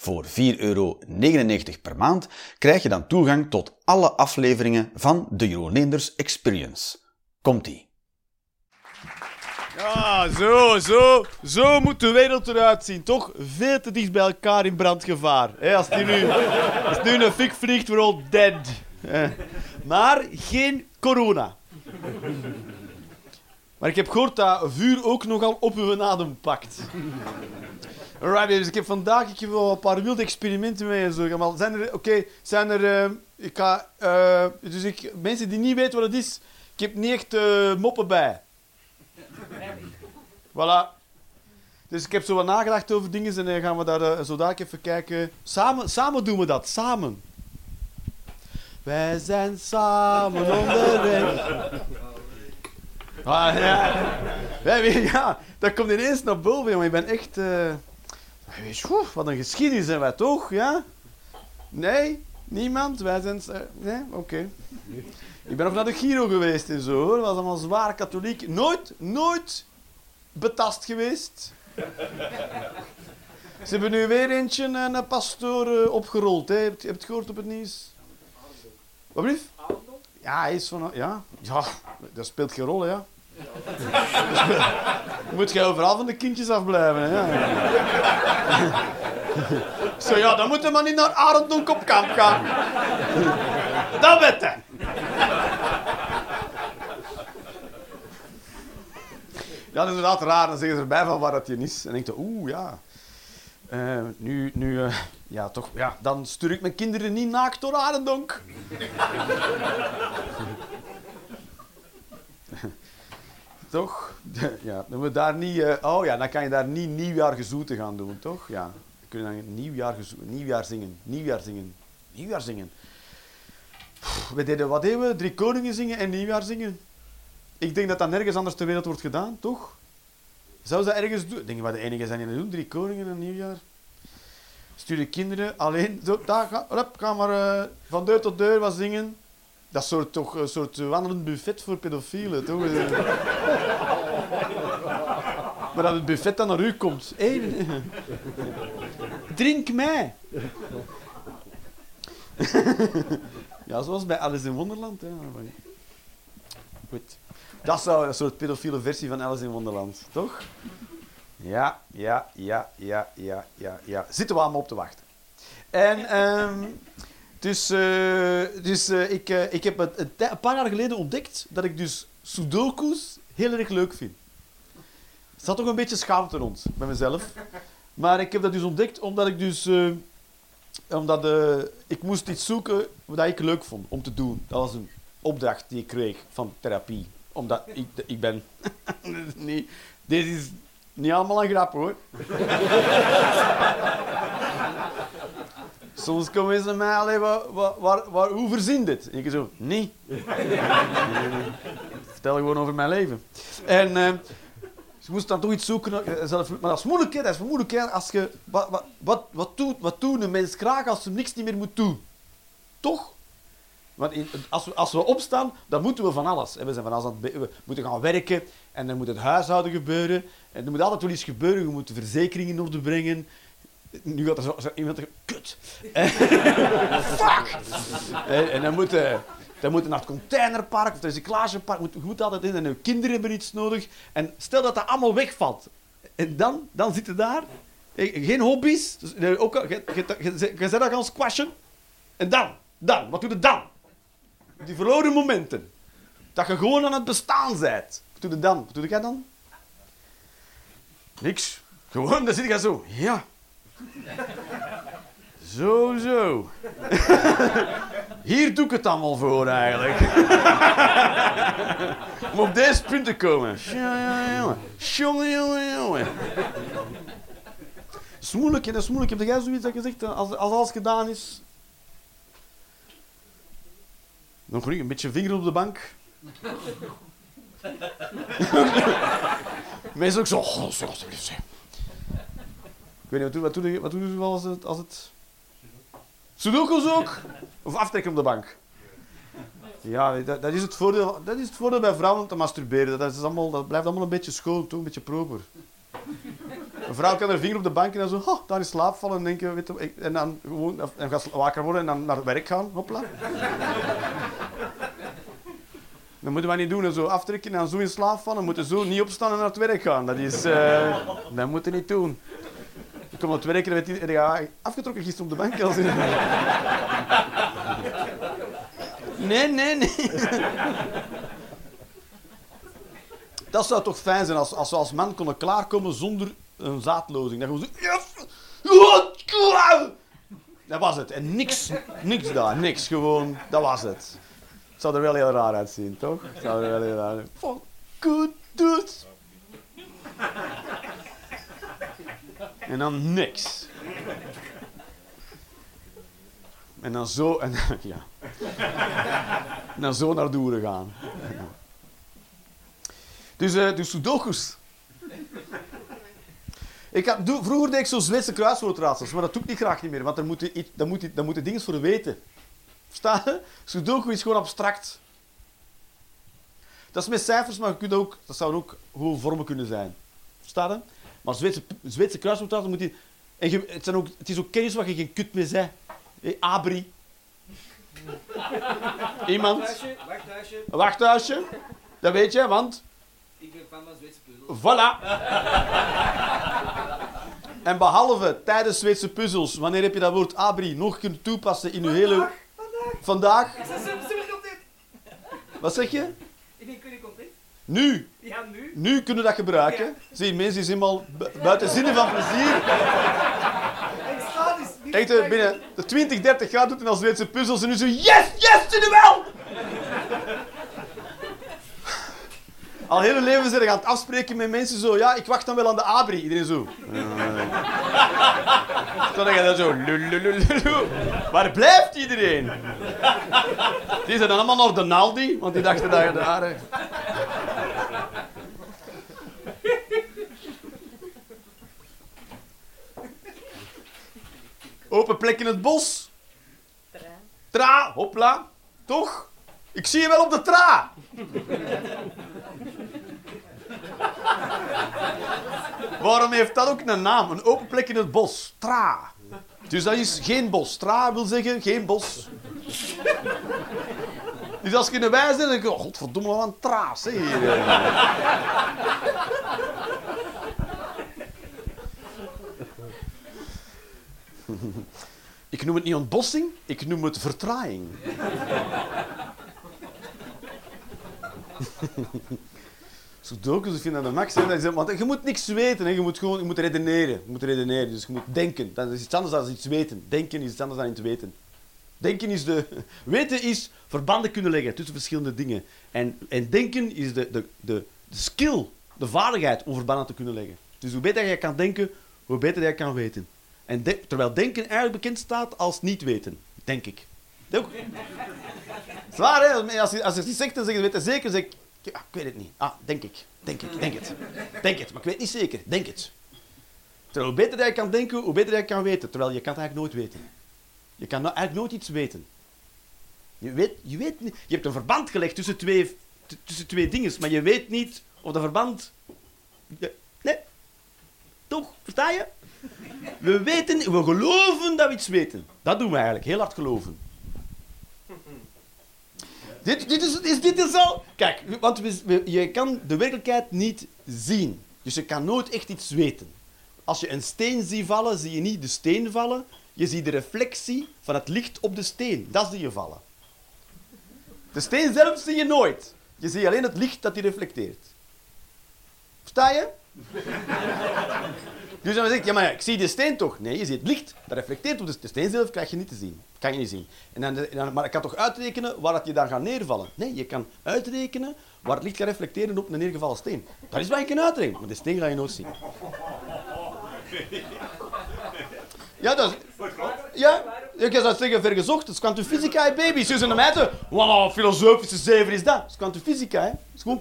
Voor 4,99 euro per maand krijg je dan toegang tot alle afleveringen van de Jeroen Experience. Komt-ie! Ja, zo, zo, zo moet de wereld eruit zien. Toch veel te dicht bij elkaar in brandgevaar. Hè, als, die nu, nu een fik vliegt, we're all dead. Eh, Maar geen corona. Maar ik heb gehoord dat vuur ook nogal op uw adem pakt. Alright, dus ik heb vandaag wel een paar wilde experimenten mee en. Maar zijn er, oké, zijn er, eh, ik ga, eh, dus ik, mensen die niet weten wat het is, ik heb niet echt eh, moppen bij. Voilà. Dus ik heb zo wat nagedacht over dingen en dan gaan we daar zo dadelijk even kijken. Samen, samen doen we dat, samen. Wij zijn samen onderweg. Ah, ja. Ja, dat komt ineens naar boven, jongen. Ik ben echt... eh, weet je, wat een geschiedenis zijn wij toch, ja? Nee? Niemand? Wij zijn... eh, nee? Oké. Ik ben nog naar de Giro geweest en zo, hoor. Dat was allemaal zwaar katholiek. Nooit, nooit betast geweest. Ze hebben nu weer eentje, een, een pastoor, eh, opgerold. Hè. Heb, je- heb je het gehoord op het nieuws? Wat blieft? Ja, hij is van... Ja, ja, dat speelt geen rol, hè, ja. Moet je overal van de kindjes afblijven. Ja. Zo, ja, dan moet je maar niet naar Arendonk op kamp gaan. Dat weet hij. Ja, dat is inderdaad raar. Dan zeggen ze erbij van waar dat je is. En denk je, oeh, ja. Eh, nu, nu eh, ja, toch, ja, dan stuur ik mijn kinderen niet naakt door Arendonk. Toch? Ja, dan we daar niet... eh, oh ja, dan kan je daar niet nieuwjaar gezoeten gaan doen, toch? Ja. Dan kun je dan nieuwjaar, nieuwjaar zingen. Nieuwjaar zingen. Nieuwjaar zingen. We deden, wat deden we? Drie koningen zingen en nieuwjaar zingen. Ik denk dat dat nergens anders ter wereld wordt gedaan, toch? Zou ze ergens doen? Denk dat we de enige zijn die dat doen. Drie koningen en nieuwjaar. Stuur de kinderen alleen. Zo, daar, ga, hup, ga maar eh, van deur tot deur wat zingen. Dat is soort, toch een soort wandelend buffet voor pedofielen, toch? maar dat het buffet dan naar u komt. Drink mij. ja, zoals bij Alice in Wonderland. Goed. Dat zou een soort pedofiele versie van Alice in Wonderland, toch? Ja, ja, ja, ja, ja, ja, ja. Zitten we allemaal op te wachten. En, ehm, dus, eh, dus eh, ik, eh, ik heb het een, een paar jaar geleden ontdekt dat ik dus sudoku's heel erg leuk vind. Er zat toch een beetje schaamte rond bij mezelf. Maar ik heb dat dus ontdekt omdat ik dus... eh, omdat eh, ik moest iets zoeken wat ik leuk vond om te doen. Dat was een opdracht die ik kreeg van therapie. Omdat ik, ik ben... Dit is niet, allemaal een grap, hoor. Soms komen naar mij, allee, waar, hoe verzin dit? En ik zo, nee. Nee, nee, nee. Vertel gewoon over mijn leven. En eh, ze moest dan toch iets zoeken. eh, zelf- Maar dat is moeilijk, hè. Dat is moeilijk, hè. Als je, wat, wat, wat, doet, wat doet een mens graag als ze niks niet meer moet doen? Toch? Want in- als, we, als we opstaan, dan moeten we van alles. We, zijn van alles aan het we moeten gaan werken en dan moet het huishouden gebeuren. En er moet altijd wel iets gebeuren. We moeten verzekeringen in orde brengen. Nu gaat er zo, zo iemand zeggen, kut. Fuck! En, en dan moeten dan moeten naar het containerpark of het recyclagepark. Je moet altijd in en je kinderen hebben iets nodig. En stel dat dat allemaal wegvalt. En dan, dan zit je daar. Eh, Geen hobby's. Dus, ook, je, je, je, dat gaan squashen. En dan, dan, wat doe je dan? Die verloren momenten. Dat je gewoon aan het bestaan bent. Wat doe je dan? Wat doe jij dan? Niks. Gewoon, dan zit je zo. Ja. Zo, zo. Hier doe ik het allemaal voor, eigenlijk. Om op deze punt te komen. Jongen, jongen. Jongen. Dat is moeilijk, hè, dat is moeilijk. Heb jij zoiets dat je zegt, als, als alles gedaan is? Nog een beetje vinger op de bank. Mensen ook zo. Oh, zo. Ik weet niet, wat doe, wat doe, je- wat doe je wel als het... Als het... Sudoku's ook? Of aftrekken op de bank? Ja, dat, is het voordeel, dat is het voordeel bij vrouwen om te masturberen. Dat, is allemaal, dat blijft allemaal een beetje schoon, toch? Een beetje proper. Een vrouw kan haar vinger op de bank en dan zo, oh, daar in slaap vallen en denken, weet je, en dan gewoon en gaan wakker worden en dan naar werk gaan, hopla. Dat moeten we niet doen, en zo aftrekken en dan zo in slaap vallen. We moeten zo niet opstaan en naar het werk gaan. Dat is, eh, dat moeten we niet doen. Kom het werk en werd ja, afgetrokken gisteren op de bank. Als in- Nee, nee, nee. Dat zou toch fijn zijn als, als we als man konden klaarkomen zonder een zaadlozing. Dat gewoon zo... Dat was het. En niks, niks daar, niks. Gewoon, dat was het. Het zou er wel heel raar uitzien, toch? Het zou er wel heel raar uitzien. Fuck, good. En dan niks. En dan zo, en ja. En dan zo naar Doeren gaan. Dus, eh dus sudokus. Ik had, vroeger deed ik zo Zweedse kruiswoordraadsels, maar dat doe ik niet graag niet meer, want daar moeten iets- daar moet daar dingen voor weten. Versta je? Sudoku is gewoon abstract. Dat is met cijfers, maar dat zouden ook gewoon vormen kunnen zijn. Versta je? Maar Zweedse, Zweedse moet je... En je, het, zijn ook, het is ook kennis waar je geen kut mee zei. Hey, abri. Iemand? Wachthuisje, wachthuisje. Wachthuisje. Dat weet je, want... Ik ben van Zweedse puzzels. Voilà. En behalve tijdens Zweedse puzzels, wanneer heb je dat woord abri nog kunnen toepassen in je hele... Vandaag. Super content. Wat zeg je? Ik ben super content. Nu. Ja, nu. Nu kunnen we dat gebruiken. Zie, mensen zijn helemaal bu- buiten zinnen van plezier. Dus niet Echt, binnen de 20, 30 jaar doet hij al Zweedse puzzels en nu zo... Yes, yes, zie je wel! Al hun leven zijn ze aan het afspreken met mensen zo... Ja, ik wacht dan wel aan de abri. Iedereen zo... Zo dan je dan zo... lululululu. Waar blijft iedereen? Die zijn dan allemaal naar de Naldi, want die dachten dat je daar... Open plek in het bos. Tra, hopla. Toch? Ik zie je wel op de tra. Waarom heeft dat ook een naam? Een open plek in het bos. Tra. Dus dat is geen bos. Tra wil zeggen geen bos. Dus als je in de wei zit, denk je, oh, godverdomme, wat een traas. Ik noem het niet ontbossing, ik noem het vertraaiing. Sudokus, ik vind dat de max. hè, Want je moet niks weten, hè. Je, moet gewoon, je moet redeneren. Je moet redeneren, dus je moet denken. Dat is iets anders dan iets weten. Denken is iets anders dan iets weten. Denken is de... Weten is verbanden kunnen leggen tussen verschillende dingen. En, en denken is de, de, de, de skill, de vaardigheid om verbanden te kunnen leggen. Dus hoe beter je kan denken, hoe beter je kan weten. En terwijl denken eigenlijk bekend staat als niet weten, denk ik. Ook. Zwaar, hè? Als je, als je zegt, dan zeg je, weet je zeker, zeg ik, ik weet het niet. Ah, denk ik, denk ik, denk het. Denk het, maar ik weet niet zeker, denk het. Terwijl hoe beter je kan denken, hoe beter je kan weten. Terwijl je kan het eigenlijk nooit weten. Je kan nou eigenlijk nooit iets weten. Je weet, je weet niet, je hebt een verband gelegd tussen twee, tussen twee dingen, maar je weet niet of dat verband... Nee. Toch? Versta je? We weten, we geloven dat we iets weten. Dat doen we eigenlijk, heel hard geloven. Dit, is, is, dit al... Kijk, want je kan de werkelijkheid niet zien. Dus je kan nooit echt iets weten. Als je een steen ziet vallen, zie je niet de steen vallen. Je ziet de reflectie van het licht op de steen. Dat zie je vallen. De steen zelf zie je nooit. Je ziet alleen het licht dat die reflecteert. Versta je? Dus dan zeg ik, ja maar ik zie de steen toch? Nee, je ziet het licht. Dat reflecteert op de, steen zelf, krijg je niet te zien. Kan je niet zien. En dan, dan, maar ik kan toch uitrekenen waar dat je dan gaat neervallen? Nee, je kan uitrekenen waar het licht gaat reflecteren op een neergevallen steen. Dat is wat je kan uitrekenen, maar de steen ga je nooit zien. Ja, dat is... Ja, Ik zou zeggen vergezocht. Het is kwantumfysica, baby. Ze zijn mij te... Wat filosofische zever is dat? Het is kwantumfysica, hè. Het is gewoon.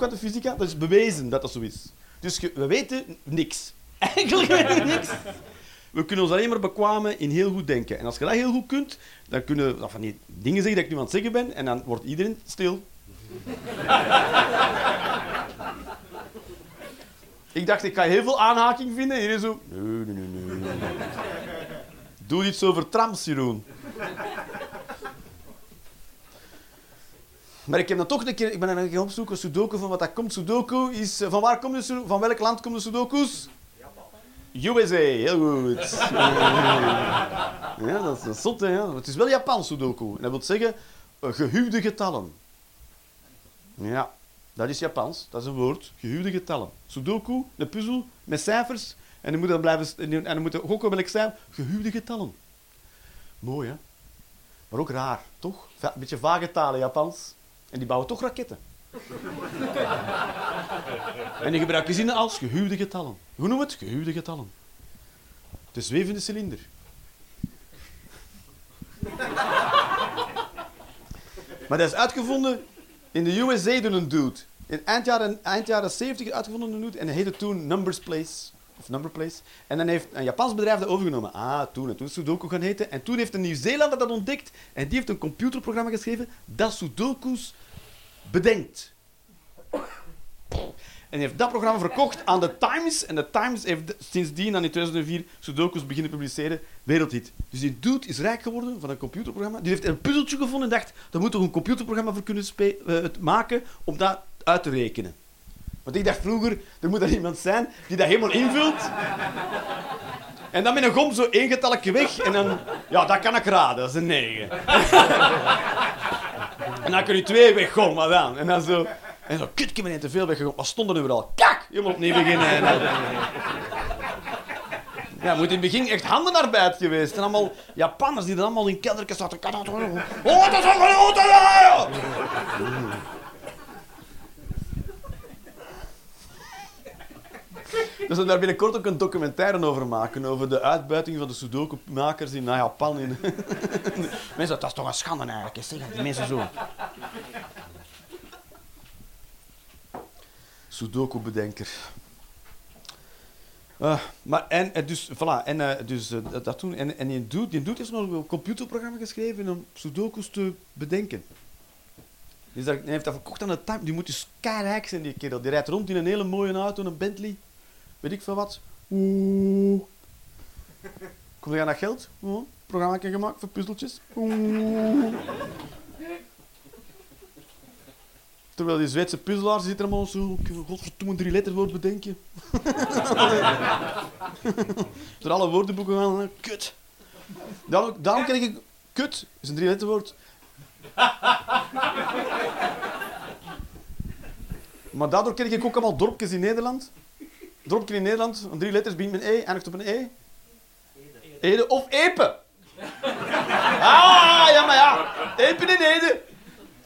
Dat is bewezen dat dat zo is. Dus je- we weten niks. Eigenlijk weten we niks. We kunnen ons alleen maar bekwamen in heel goed denken. En als je dat heel goed kunt, dan kunnen we van die dingen zeggen dat ik nu aan het zeggen ben, en dan wordt iedereen stil. ik dacht, ik ga heel veel aanhaking vinden. En iedereen zo... Nee, nee, nee, nee. Doe iets over trams, Jeroen. Maar ik heb dan toch een keer... Ik ben dan gaan opzoeken, Sudoku, van wat dat komt. Sudoku is... Van waar komt de Sudoku? Van welk land komen de Sudoku's? USA, heel goed. ja, dat is zot, hè. Het is wel Japans, Sudoku. En dat wil zeggen eh, gehuwde getallen. Ja, dat is Japans. Dat is een woord. Gehuwde getallen. Sudoku, een puzzel met cijfers. En dan moet dan blijven... En dan moet gokken welk zijn. Gehuwde getallen. Mooi, hè? Maar ook raar, toch? Een beetje vage talen, Japans. En die bouwen toch raketten. en die gebruiken zinnen als gehuwde getallen. Hoe noemen we het? Gehuwde getallen. De zwevende cilinder. maar dat is uitgevonden in de USA door een dude. In eind jaren, eind jaren 70 uitgevonden een dude. En hij heette toen Numbers Place. Of Number Place. En dan heeft een Japans bedrijf dat overgenomen. Ah, toen. En toen Sudoku gaan heten. En toen heeft een Nieuw-Zeelander dat ontdekt. En die heeft een computerprogramma geschreven dat Sudoku's bedenkt. En heeft dat programma verkocht aan de Times. En de Times heeft sindsdien, dan in 2004, Sudoku's beginnen publiceren. Wereldhit. Dus die dude is rijk geworden van een computerprogramma. Die heeft een puzzeltje gevonden en dacht, daar moet toch een computerprogramma voor kunnen het maken om dat uit te rekenen. Want ik dacht vroeger, er moet er iemand zijn die dat helemaal invult. En dan met een gom zo één getalletje weg. En dan, ja, dat kan ik raden, dat is een 9. En dan kun je twee weggooien, maar dan. En dan zo... En zo, kut, ik heb niet te veel weggegooid. Wat stond er weer? Kak! Helemaal opnieuw beginnen. En dan- ja, moet in het begin echt handenarbeid geweest. En allemaal Japanners die dan allemaal in keldertjes zaten. Oh, dat is Dus we daar binnenkort ook een documentaire over maken. Over de uitbuiting van de Sudoku-makers in Japan. In... mensen, dat is toch een schande eigenlijk. Zeg die mensen zo. Sudoku-bedenker. Ah, maar en, eh, dus, voilà, en eh, dus, eh, dat, toen. En, en die dude, die heeft nog een computerprogramma geschreven om Sudoku's te bedenken. Dus dat, hij heeft dat verkocht aan de Time. Die moet dus keirijk zijn, die kerel. Die rijdt rond in een hele mooie auto, een Bentley. Weet ik veel wat. Oeh. Kom je geld? Oh, programma gemaakt voor puzzeltjes. Oeh. Terwijl die Zweedse puzzelaars zitten allemaal zo... Godverdomme drie letterwoord bedenken. Door alle woordenboeken gaan... Kut. Daarom, daarom ken ik... Kut is een drie letterwoord. Maar daardoor ken ik ook allemaal dorpjes in Nederland. Dorpje in Nederland, van drie letters, begint met E, eindigt op een E. Ede of Epe. Ah, ja, maar ja. Epe en Ede.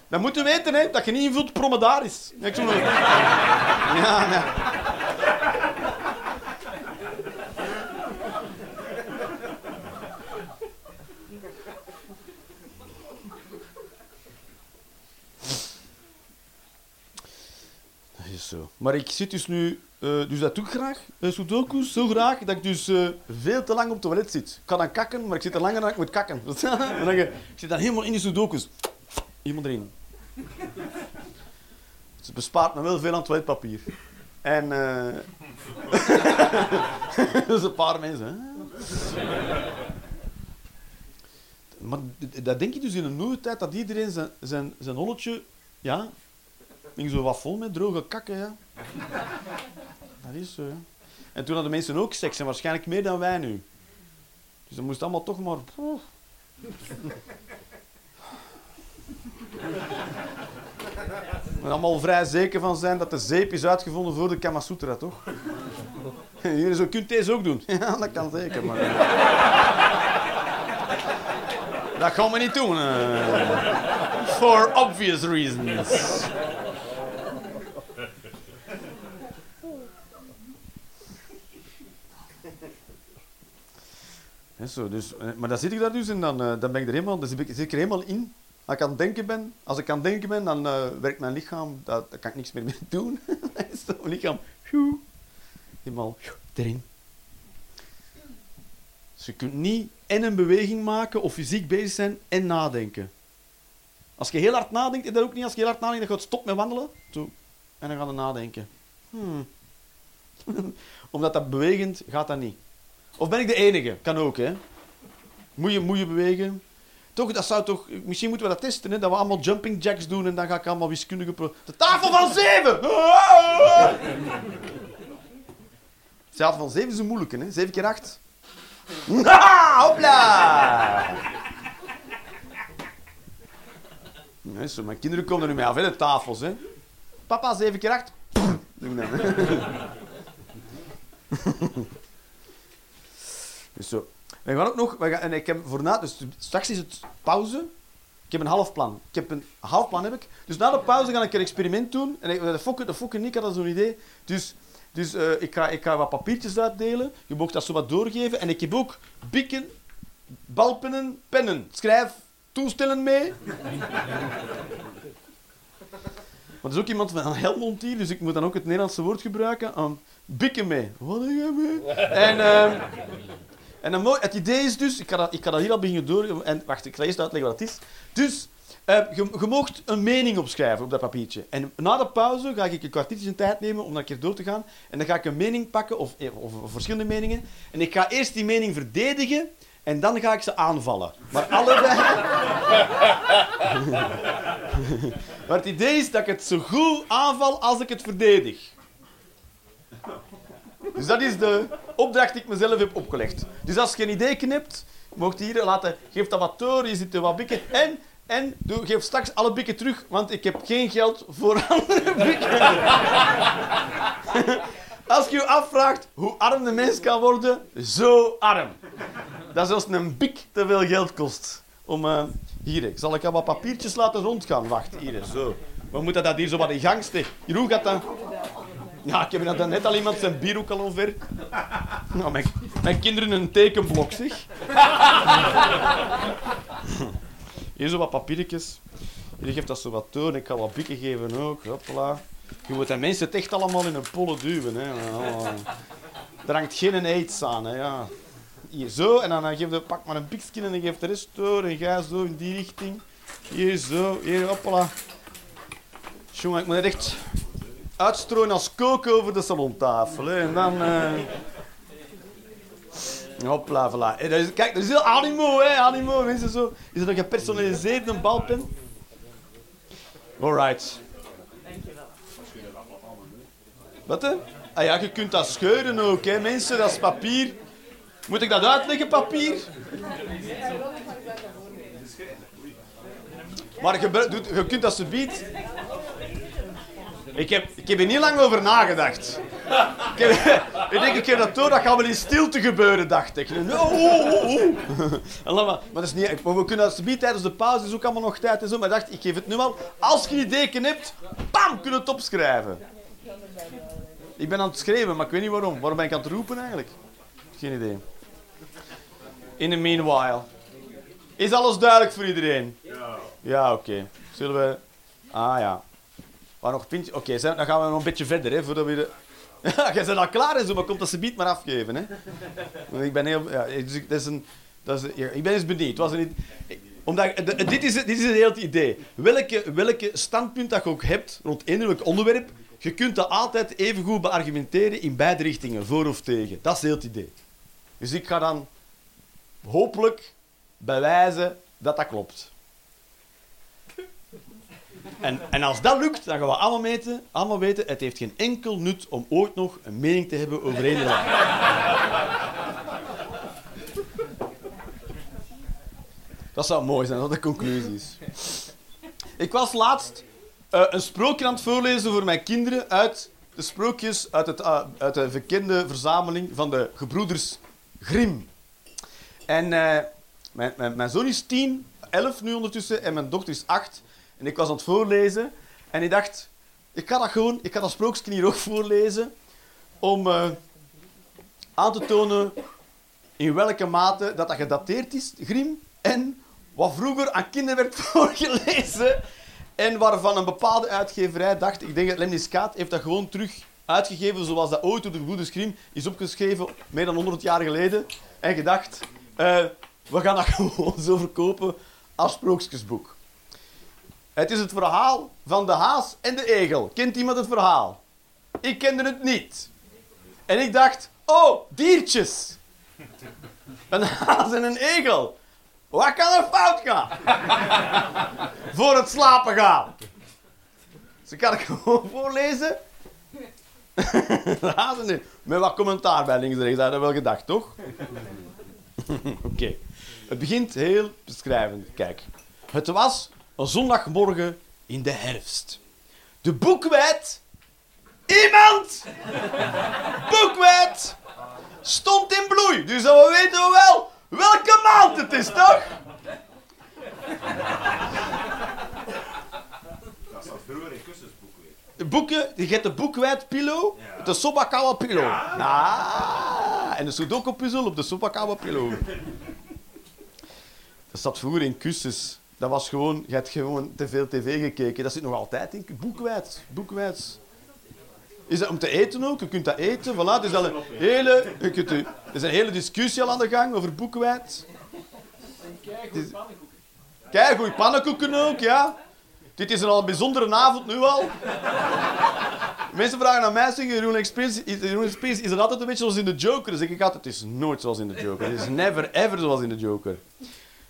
Dat moet je weten, hè, dat je niet invult promedaris. Ik zo... Ja, nee. Dat is zo. Maar ik zit dus nu... eh, dus dat doe ik graag, sudoku's, zo graag, dat ik dus eh, veel te lang op het toilet zit. Ik kan dan kakken, maar ik zit er langer dan ik moet kakken. En dan, ik zit dan helemaal in die sudoku's. Helemaal erin. Dus het bespaart me wel veel aan toiletpapier. En... eh dus een paar mensen. Maar dat denk ik dus in een nieuwe tijd, dat iedereen zijn, zijn, zijn holletje... Ja, ging zo wat vol met droge kakken, ja. Dat is zo, ja. En toen hadden mensen ook seks, en waarschijnlijk meer dan wij nu. Dus dat moest allemaal toch maar... Er allemaal vrij zeker van zijn dat de zeep is uitgevonden voor de Kama Sutra, toch? Jullie zo kunt deze ook doen. Ja, dat kan zeker, maar... dat gaan we niet doen. eh. For obvious reasons. Dus, eh, maar dan zit ik daar dus en dan, eh, dan ben ik er helemaal, dan zit ik, er helemaal in. Als ik aan het denken ben, als ik aan denken ben, dan eh, werkt mijn lichaam, daar, kan ik niks meer mee doen. Mijn lichaam helemaal erin. Dus je kunt niet en een beweging maken of fysiek bezig zijn en nadenken. Als je heel hard nadenkt, is dat ook niet. Als je heel hard nadenkt, dan gaat stop met wandelen. Zo. En dan ga je nadenken. Hmm. Omdat dat bewegend gaat dat niet. Of ben ik de enige? Kan ook, hè. Moet je, moet je bewegen. Toch, dat zou toch... Misschien moeten we dat testen, hè. Dat we allemaal jumping jacks doen en dan ga ik allemaal wiskundige... Pro... De tafel van zeven! De tafel van zeven is een moeilijke, hè. Zeven keer acht. Hopla! Nee, zo, mijn kinderen komen er nu mee af, hè, de tafels. Hè. Papa, zeven keer acht. Doe ik dan. Dus zo. We gaan ook nog... We gaan, en ik heb voorna, dus straks is het pauze. Ik heb een half plan. Ik heb een half plan heb ik. Dus na de pauze ga ik een experiment doen. En ik, de fokken, de fokken en ik hadden zo'n idee. Dus, dus eh, ik, ga, ik ga wat papiertjes uitdelen. Je mag dat zo wat doorgeven. En ik heb ook bikken, balpennen, pennen. Schrijf toestellen mee. Maar er is ook iemand van Helmond hier, dus ik moet dan ook het Nederlandse woord gebruiken. Um, bikken mee. Wat heb je mee? En, ehm, en dan het idee is dus, ik ga dat, ik ga dat hier al beginnen door. En wacht, ik ga eerst uitleggen wat het is. Dus, eh, je, je moogt een mening opschrijven op dat papiertje. En na de pauze ga ik een kwartiertje tijd nemen om dat keer door te gaan. En dan ga ik een mening pakken, of, eh, of, of verschillende meningen. En ik ga eerst die mening verdedigen. En dan ga ik ze aanvallen. Maar allebei... maar het idee is dat ik het zo goed aanval als ik het verdedig. Dus dat is de opdracht die ik mezelf heb opgelegd. Dus als je een idee knipt, mocht je hier laten, geef dat wat door, je zit er wat bikken. En, en doe, geef straks alle bikken terug, want ik heb geen geld voor andere bikken. Als je je afvraagt hoe arm de mens kan worden, zo arm. Dat zelfs een bik te veel geld kost. Om, eh, hier, ik zal ik al wat papiertjes laten rondgaan. Wacht, hier, zo. We moeten dat hier zo wat in gang steken. Jeroen gaat dan... Ja, ik heb net al iemand zijn bier ook al omver. Nou, mijn, kinderen een tekenblok, zeg. Hier zo wat papiertjes. Jullie geeft dat zo wat door. Ik ga wat bikken geven ook. Hoppla. Je moet de mensen het echt allemaal in een pollen duwen. Hè. Er hangt geen aids aan. Hè. Ja. Hier zo. En dan geef je, pak maar een bikskin en dan geeft de rest door. En ga zo in die richting. Hier zo. Hier, hoppla. Jongen, ik moet echt uitstrooien als koken over de salontafel. En dan... eh Hopla, voilà. Kijk, dat is heel animo, hè. Animo, mensen zo. Is dat een gepersonaliseerde balpen? Alright. Wat hè? Ah ja, je kunt dat scheuren ook, hè, mensen. Dat is papier. Moet ik dat uitleggen, papier? Maar je, je kunt dat subiet. Ik heb, ik heb er niet lang over nagedacht. Ik, heb, ik denk, ik heb dat door, dat gaat wel in stilte gebeuren, dacht ik. Oh, oh, oh, oh. Maar, maar dat is niet, maar we kunnen dat subiet tijdens de pauze, is ook allemaal nog tijd en zo. Maar ik dacht, ik geef het nu al. Als je een idee hebt, bam, kun je het opschrijven. Ik ben aan het schrijven, maar ik weet niet waarom. Waarom ben ik aan het roepen eigenlijk? Geen idee. In the meanwhile. Is alles duidelijk voor iedereen? Ja. Ja, oké. Zullen we... Ah, ja. Waar nog pintje? Oké, zijn- dan gaan we nog een beetje verder, hè, voordat we... De... Ja, jij bent al klaar en zo, maar komt dat ze biedt maar afgeven, hè. Want ik ben heel... Ja, dus dat is een... Dat is, ja, ik ben eens benieuwd. Het Was een, ik- omdat, dit, is, dit is het idee. Welke, welke standpunt dat je ook hebt rond innerlijk onderwerp, je kunt dat altijd even goed beargumenteren in beide richtingen, voor of tegen. Dat is heel het idee. Dus ik ga dan hopelijk bewijzen dat dat klopt. En, en als dat lukt, dan gaan we allemaal weten, allemaal weten, het heeft geen enkel nut om ooit nog een mening te hebben over een land. Dat zou mooi zijn, dat de conclusie is. Ik was laatst eh, een sprookje aan het voorlezen voor mijn kinderen uit de sprookjes uit, het, eh, uit de bekende verzameling van de gebroeders Grimm. En eh, mijn, mijn, mijn zoon is tien, elf nu ondertussen, en mijn dochter is acht. En ik was aan het voorlezen en ik dacht, ik ga dat gewoon, ik ga dat sprookje hier ook voorlezen om eh, aan te tonen in welke mate dat, dat gedateerd is, Grim, en wat vroeger aan kinderen werd voorgelezen en waarvan een bepaalde uitgeverij dacht, ik denk dat Lemniscaat heeft dat gewoon terug uitgegeven zoals dat ooit door de gebroeders Grim is opgeschreven, meer dan 100 jaar geleden, en gedacht, eh, we gaan dat gewoon zo verkopen als sprookjesboek. Het is het verhaal van de haas en de egel. Kent iemand het verhaal? Ik kende het niet. En ik dacht, oh, diertjes. Een haas en een egel. Wat kan er fout gaan? Voor het slapen gaan. Dus ik kan het gewoon voorlezen. Haas en. Met wat commentaar bij links en rechts. Dat wel gedacht, toch? Oké. Het begint heel beschrijvend. Kijk. Het was een zondagmorgen in de herfst. De boekwijd... Iemand! Boekwijd! Stond in bloei. Dus dan weten we wel welke maand het is, toch? Dat zat vroeger in weer. De boeken, je hebt de boekwijd pillow, de Sobakawa pillow. Ah, en de Sudoku puzzel op de Sobakawa pillow. Dat zat vroeger in kussens. Dat was gewoon, je hebt gewoon te veel tv gekeken. Dat zit nog altijd in boekwijd. Boekwijd. Is dat om te eten ook? Je kunt dat eten. Voilà, is al een hele, er is een hele discussie al aan de gang over boekwijd. Kijk, goeie pannenkoeken ook, ja. Dit is een al bijzondere avond nu al. Mensen vragen aan mij, zeggen, Jeroen Experience, is het altijd een beetje zoals in de Joker? Dan zeg ik altijd, het is nooit zoals in de Joker. Het is never ever zoals in de Joker.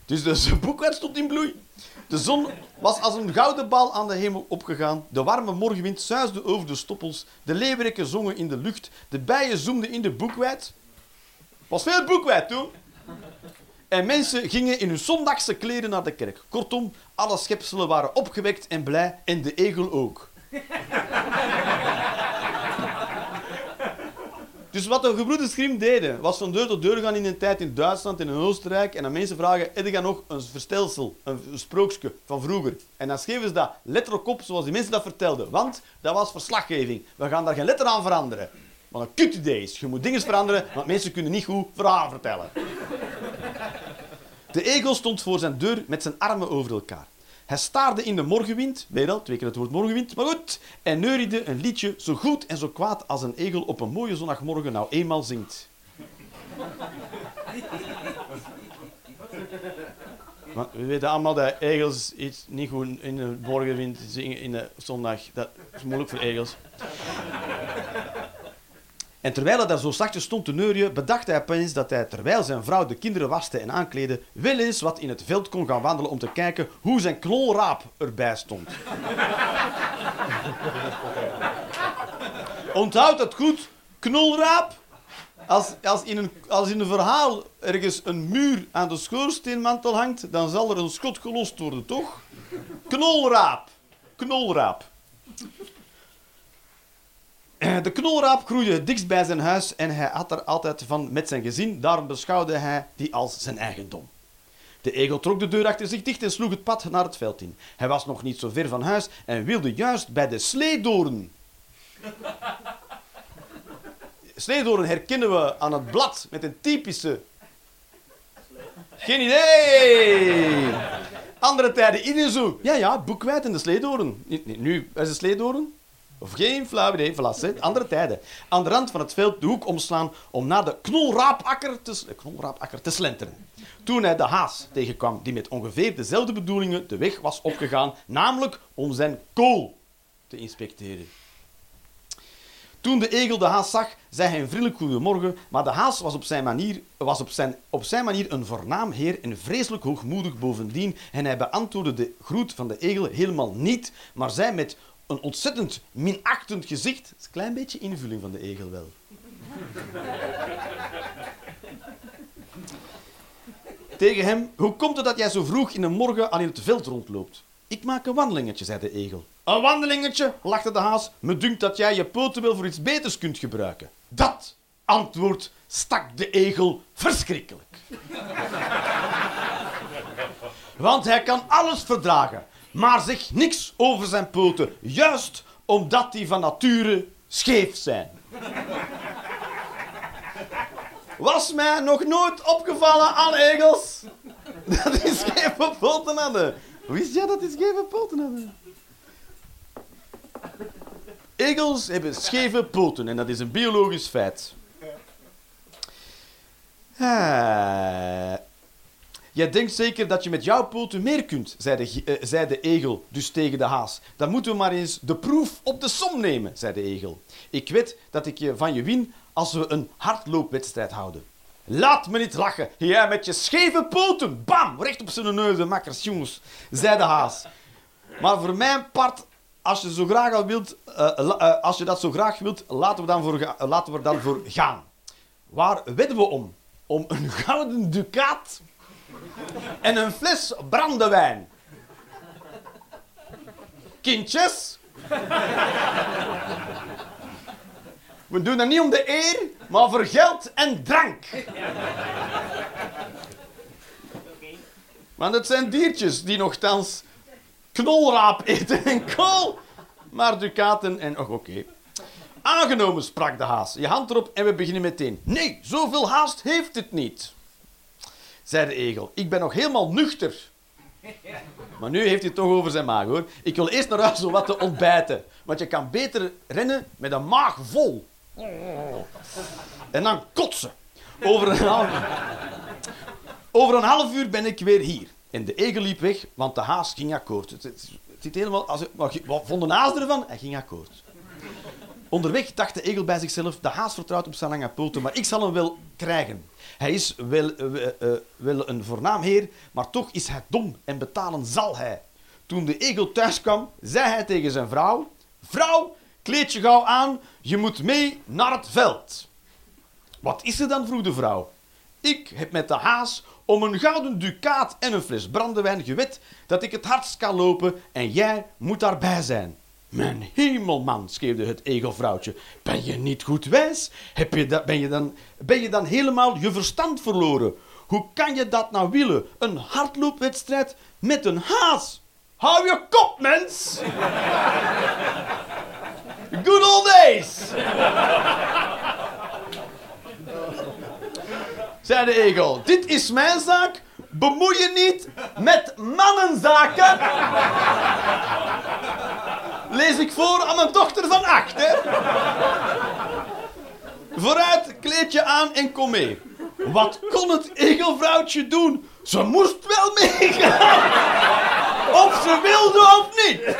Dus de boekwet stond in bloei. De zon was als een gouden bal aan de hemel opgegaan. De warme morgenwind suisde over de stoppels. De leeuweriken zongen in de lucht. De bijen zoemden in de boekwijd. was veel boekwijd toen. En mensen gingen in hun zondagse kleren naar de kerk. Kortom, alle schepselen waren opgewekt en blij en de egel ook. Dus wat de gebroeders Grimm deden, was van deur tot deur gaan in een tijd in Duitsland en in Oostenrijk en aan mensen vragen, heb je nog een verstelsel, een sprookje van vroeger? En dan schreven ze dat letterlijk op zoals die mensen dat vertelden, want dat was verslaggeving. We gaan daar geen letter aan veranderen. Wat een kut idee is. Je moet dingen veranderen, want mensen kunnen niet goed verhalen vertellen. De egel stond voor zijn deur met zijn armen over elkaar. Hij staarde in de morgenwind, weet al, twee keer het woord morgenwind, maar goed, en neuriede een liedje zo goed en zo kwaad als een egel op een mooie zondagmorgen nou eenmaal zingt. Maar we weten allemaal dat egels iets niet goed in de morgenwind zingen in de zondag. Dat is moeilijk voor egels. En terwijl hij daar zo zachtjes stond te neurien, bedacht hij opeens dat hij, terwijl zijn vrouw de kinderen waste en aankleedde, wel eens wat in het veld kon gaan wandelen om te kijken hoe zijn knolraap erbij stond. Onthoud dat goed, knolraap. Als, als, in een, als in een verhaal ergens een muur aan de schoorsteenmantel hangt, dan zal er een schot gelost worden, toch? Knolraap. Knolraap. Eh, De knolraap groeide het dichtst bij zijn huis en hij had er altijd van met zijn gezin. Daarom beschouwde hij die als zijn eigendom. De egel trok de deur achter zich dicht en sloeg het pad naar het veld in. Hij was nog niet zo ver van huis en wilde juist bij de sleedoren. Sleedoren herkennen we aan het blad met een typische... Geen idee! Andere tijden, iedereen zo. Ja, ja, boekwijd en de sleedoren. Nu, is de sleedoren? Of geen flauw idee, andere tijden. Aan de rand van het veld de hoek omslaan om naar de knolraapakker te, knolraapakker te slenteren. Toen hij de haas tegenkwam die met ongeveer dezelfde bedoelingen de weg was opgegaan, namelijk om zijn kool te inspecteren. Toen de egel de haas zag, zei hij een vriendelijk goedemorgen, maar de haas was op zijn manier, was op zijn, op zijn manier een voornaam heer en vreselijk hoogmoedig bovendien. En hij beantwoordde de groet van de egel helemaal niet, maar zei met een ontzettend minachtend gezicht, is een klein beetje invulling van de egel wel. Tegen hem, hoe komt het dat jij zo vroeg in de morgen al in het veld rondloopt? Ik maak een wandelingetje, zei de egel. Een wandelingetje, lachte de haas. Me dunkt dat jij je poten wel voor iets beters kunt gebruiken. Dat antwoord stak de egel verschrikkelijk. Want hij kan alles verdragen, maar zegt niks over zijn poten, juist omdat die van nature scheef zijn. Was mij nog nooit opgevallen aan egels dat die scheve poten hadden. Wist jij dat die scheve poten hadden? Egels hebben scheve poten en dat is een biologisch feit. Ah. Jij denkt zeker dat je met jouw poten meer kunt, zei de, gi- eh, zei de egel dus tegen de haas. Dan moeten we maar eens de proef op de som nemen, zei de egel. Ik weet dat ik je van je win als we een hardloopwedstrijd houden. Laat me niet lachen, jij met je scheve poten. Bam, recht op zijn neus, de makkers, jongens, zei de haas. Maar voor mijn part, als je, zo graag al wilt, eh, eh, als je dat zo graag wilt, laten we, dan voor, laten we dan voor gaan. Waar wedden we om? Om een gouden ducaat en een fles brandewijn. Kindjes. We doen dat niet om de eer, maar voor geld en drank. Want het zijn diertjes die nogthans knolraap eten en kool. Maar ducaten en... Och, oké. Aangenomen, sprak de haas. Je hand erop en we beginnen meteen. Nee, zoveel haast heeft het niet zei de egel. Ik ben nog helemaal nuchter. Maar nu heeft hij het toch over zijn maag, hoor. Ik wil eerst naar huis om wat te ontbijten. Want je kan beter rennen met een maag vol. En dan kotsen. Over een half, over een half uur ben ik weer hier. En de egel liep weg, want de haas ging akkoord. Het, het, het helemaal... Als, wat vond de haas ervan? Hij ging akkoord. Onderweg dacht de egel bij zichzelf, de haas vertrouwt op zijn lange poten, maar ik zal hem wel krijgen. Hij is wel, wel een voornaam heer, maar toch is hij dom en betalen zal hij. Toen de egel thuis kwam, zei hij tegen zijn vrouw, vrouw, kleed je gauw aan, je moet mee naar het veld. Wat is er dan, vroeg de vrouw. Ik heb met de haas om een gouden ducaat en een fles brandewijn gewet dat ik het hardst kan lopen en jij moet daarbij zijn. Mijn hemel, man, schreeuwde het egelvrouwtje. Ben je niet goed wijs? Heb je dat, ben, je dan, ben je dan helemaal je verstand verloren? Hoe kan je dat nou willen? Een hardloopwedstrijd met een haas? Hou je kop, mens! Good old days! zei de egel. Dit is mijn zaak. Bemoei je niet met mannenzaken. Lees ik voor aan mijn dochter van acht, hè? Vooruit, kleed je aan en kom mee. Wat kon het egelvrouwtje doen? Ze moest wel meegaan. Of ze wilde of niet.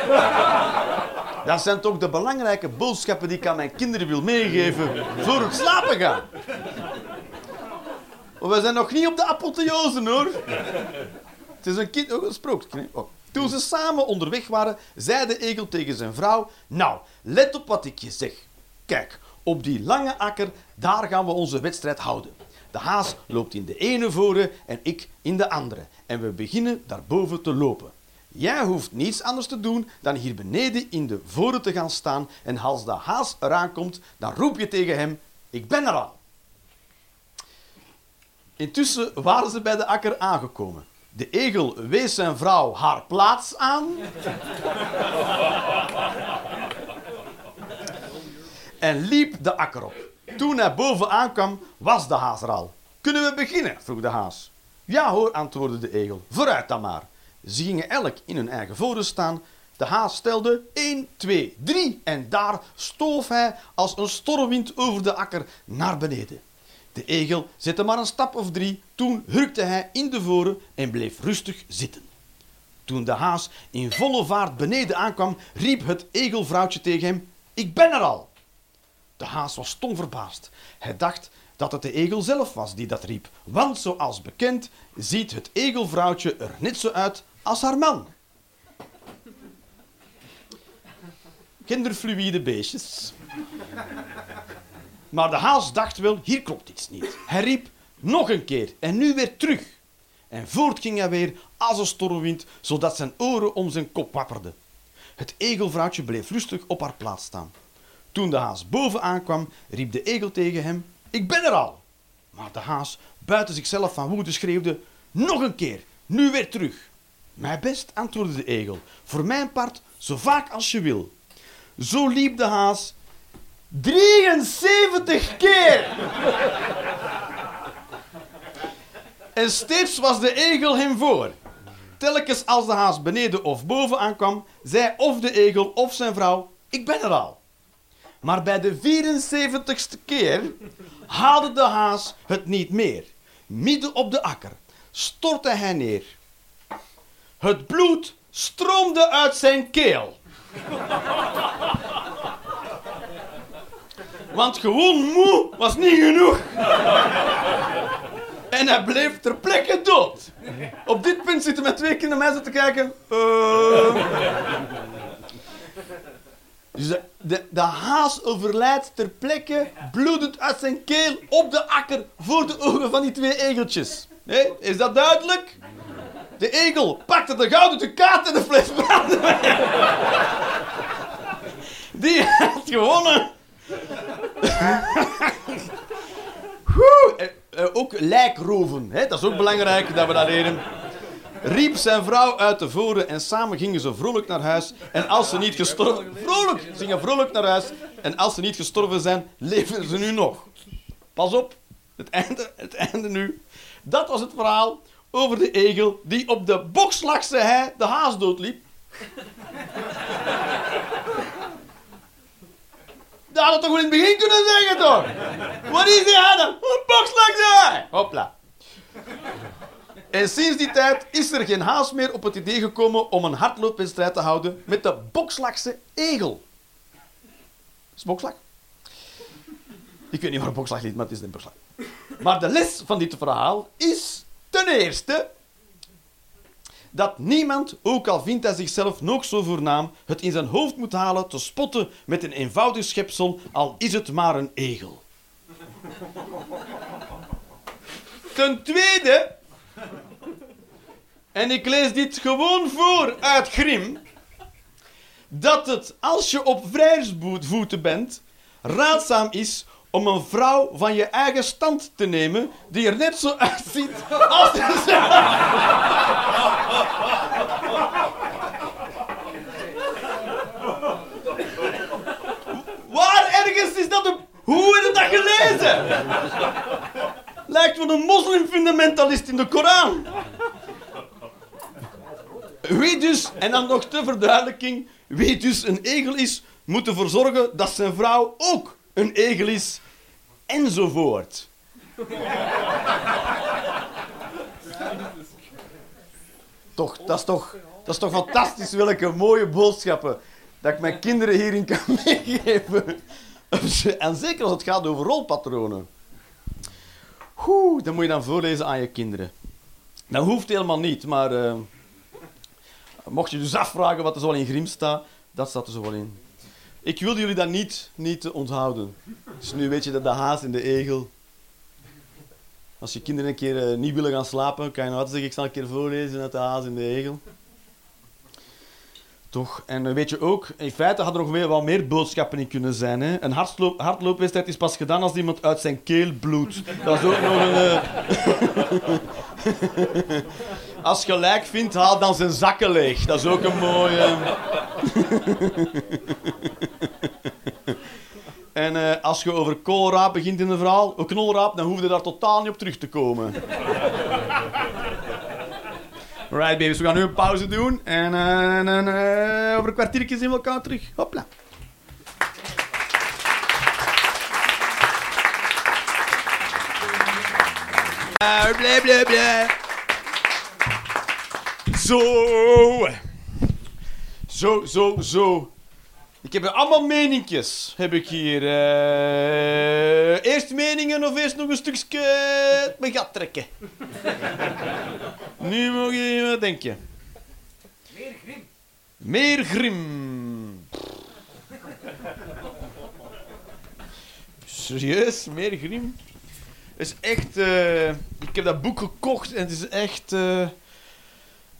Dat zijn toch de belangrijke boodschappen die ik aan mijn kinderen wil meegeven voor het slapen gaan. Maar we zijn nog niet op de apotheose, hoor. Het is een kind, ook een? Oh. Toen ze samen onderweg waren, zei de egel tegen zijn vrouw... Nou, let op wat ik je zeg. Kijk, op die lange akker, daar gaan we onze wedstrijd houden. De haas loopt in de ene voren en ik in de andere. En we beginnen daarboven te lopen. Jij hoeft niets anders te doen dan hier beneden in de voren te gaan staan. En als de haas eraan komt, dan roep je tegen hem... Ik ben er al. Intussen waren ze bij de akker aangekomen. De egel wees zijn vrouw haar plaats aan. en liep de akker op. Toen hij boven aankwam, was de haas er al. Kunnen we beginnen? vroeg de haas. Ja hoor, antwoordde de egel. Vooruit dan maar. Ze gingen elk in hun eigen voren staan. De haas stelde 1, 2, 3 en daar stoof hij als een stormwind over de akker naar beneden. De egel zette maar een stap of drie, toen hurkte hij in de voren en bleef rustig zitten. Toen de haas in volle vaart beneden aankwam, riep het egelvrouwtje tegen hem: Ik ben er al! De haas was stom verbaasd. Hij dacht dat het de egel zelf was die dat riep, want zoals bekend ziet het egelvrouwtje er net zo uit als haar man. Genderfluïde beestjes. Maar de haas dacht wel, hier klopt iets niet. Hij riep nog een keer en nu weer terug. En voort ging hij weer als een stormwind, zodat zijn oren om zijn kop wapperden. Het egelvrouwtje bleef rustig op haar plaats staan. Toen de haas boven aankwam, riep de egel tegen hem, ik ben er al. Maar de haas, buiten zichzelf van woede, schreeuwde, nog een keer, nu weer terug. Mijn best, antwoordde de egel, voor mijn part zo vaak als je wil. Zo liep de haas 73 keer En steeds was de egel hem voor. Telkens als de haas beneden of boven aankwam, zei of de egel of zijn vrouw: Ik ben er al. Maar bij de 74ste keer haalde de haas het niet meer. Midden op de akker stortte hij neer. Het bloed stroomde uit zijn keel. Want gewoon moe was niet genoeg. En hij bleef ter plekke dood. Op dit punt zitten mijn twee kinderen mij te kijken. Eh. Dus de, de, haas overlijdt ter plekke, bloedend uit zijn keel, op de akker, voor de ogen van die twee egeltjes. Hé, is dat duidelijk? De egel pakte de gouden ducaat en de fles. Die had gewonnen. Eh, eh, ook lijkroven, hè? dat is ook belangrijk dat we dat leren. Riep zijn vrouw uit de voren en samen gingen ze vrolijk naar huis. En als ze niet gestorven... Vrolijk! Ze vrolijk naar huis. En als ze niet gestorven zijn, leven ze nu nog. Pas op, het einde, het einde nu. Dat was het verhaal over de egel die op de bokslagse hei de haas doodliep. Dat had het toch wel in het begin kunnen zeggen, toch? Wat is die dan? Een bokslagse hei! Hopla. En sinds die tijd is er geen haas meer op het idee gekomen om een hardloopwedstrijd te houden met de bokslagse egel. Is bokslag? Ik weet niet waar bokslag ligt, maar het is een bokslag. Maar de les van dit verhaal is ten eerste dat niemand, ook al vindt hij zichzelf nog zo voornaam, het in zijn hoofd moet halen te spotten met een eenvoudig schepsel, al is het maar een egel. Ten tweede, en ik lees dit gewoon voor uit Grim, dat het, als je op vrijheidsvoeten bent, raadzaam is om een vrouw van je eigen stand te nemen, die er net zo uitziet als. Waar ergens is dat een... Hoe heb dat gelezen? Lijkt wel een moslimfundamentalist in de Koran. Wie dus, en dan nog ter verduidelijking, wie dus een egel is, moet ervoor zorgen dat zijn vrouw ook een egel is, enzovoort. toch, dat is toch, dat is toch fantastisch welke mooie boodschappen dat ik mijn kinderen hierin kan meegeven. En zeker als het gaat over rolpatronen. Oeh, dat moet je dan voorlezen aan je kinderen. Dat hoeft helemaal niet, maar eh, mocht je dus afvragen wat er zo in Grim staat, dat staat er zo wel in. Ik wil jullie dat niet, niet onthouden. Dus nu weet je dat de haas en de egel. Als je kinderen een keer eh, niet willen gaan slapen, kan je nou altijd zeggen: ik zal een keer voorlezen uit de haas en de egel. Toch? En dan weet je ook, in feite hadden er nog weer wat meer boodschappen in kunnen zijn. Hè? Een hardloop, hardloopwedstrijd is pas gedaan als iemand uit zijn keel bloedt. Dat is ook nog een. eh, als je gelijk vindt, haal dan zijn zakken leeg. Dat is ook een mooie. En eh, als je over koolraap begint in een verhaal, een knolraap, dan hoef je daar totaal niet op terug te komen. Right, baby's, we gaan nu een pauze doen. En eh, over een kwartiertje zien we elkaar terug. Hopla. Bla, bla, bla, bla. Zo. Zo, zo, zo. Ik heb allemaal meninkjes, heb ik hier. Eh, eerst meningen of eerst nog een stukje uit mijn gat trekken? nu mag je, wat denk je? Meer grim. Meer grim. Serieus, meer grim? Het is echt... eh, ik heb dat boek gekocht en het is echt... eh,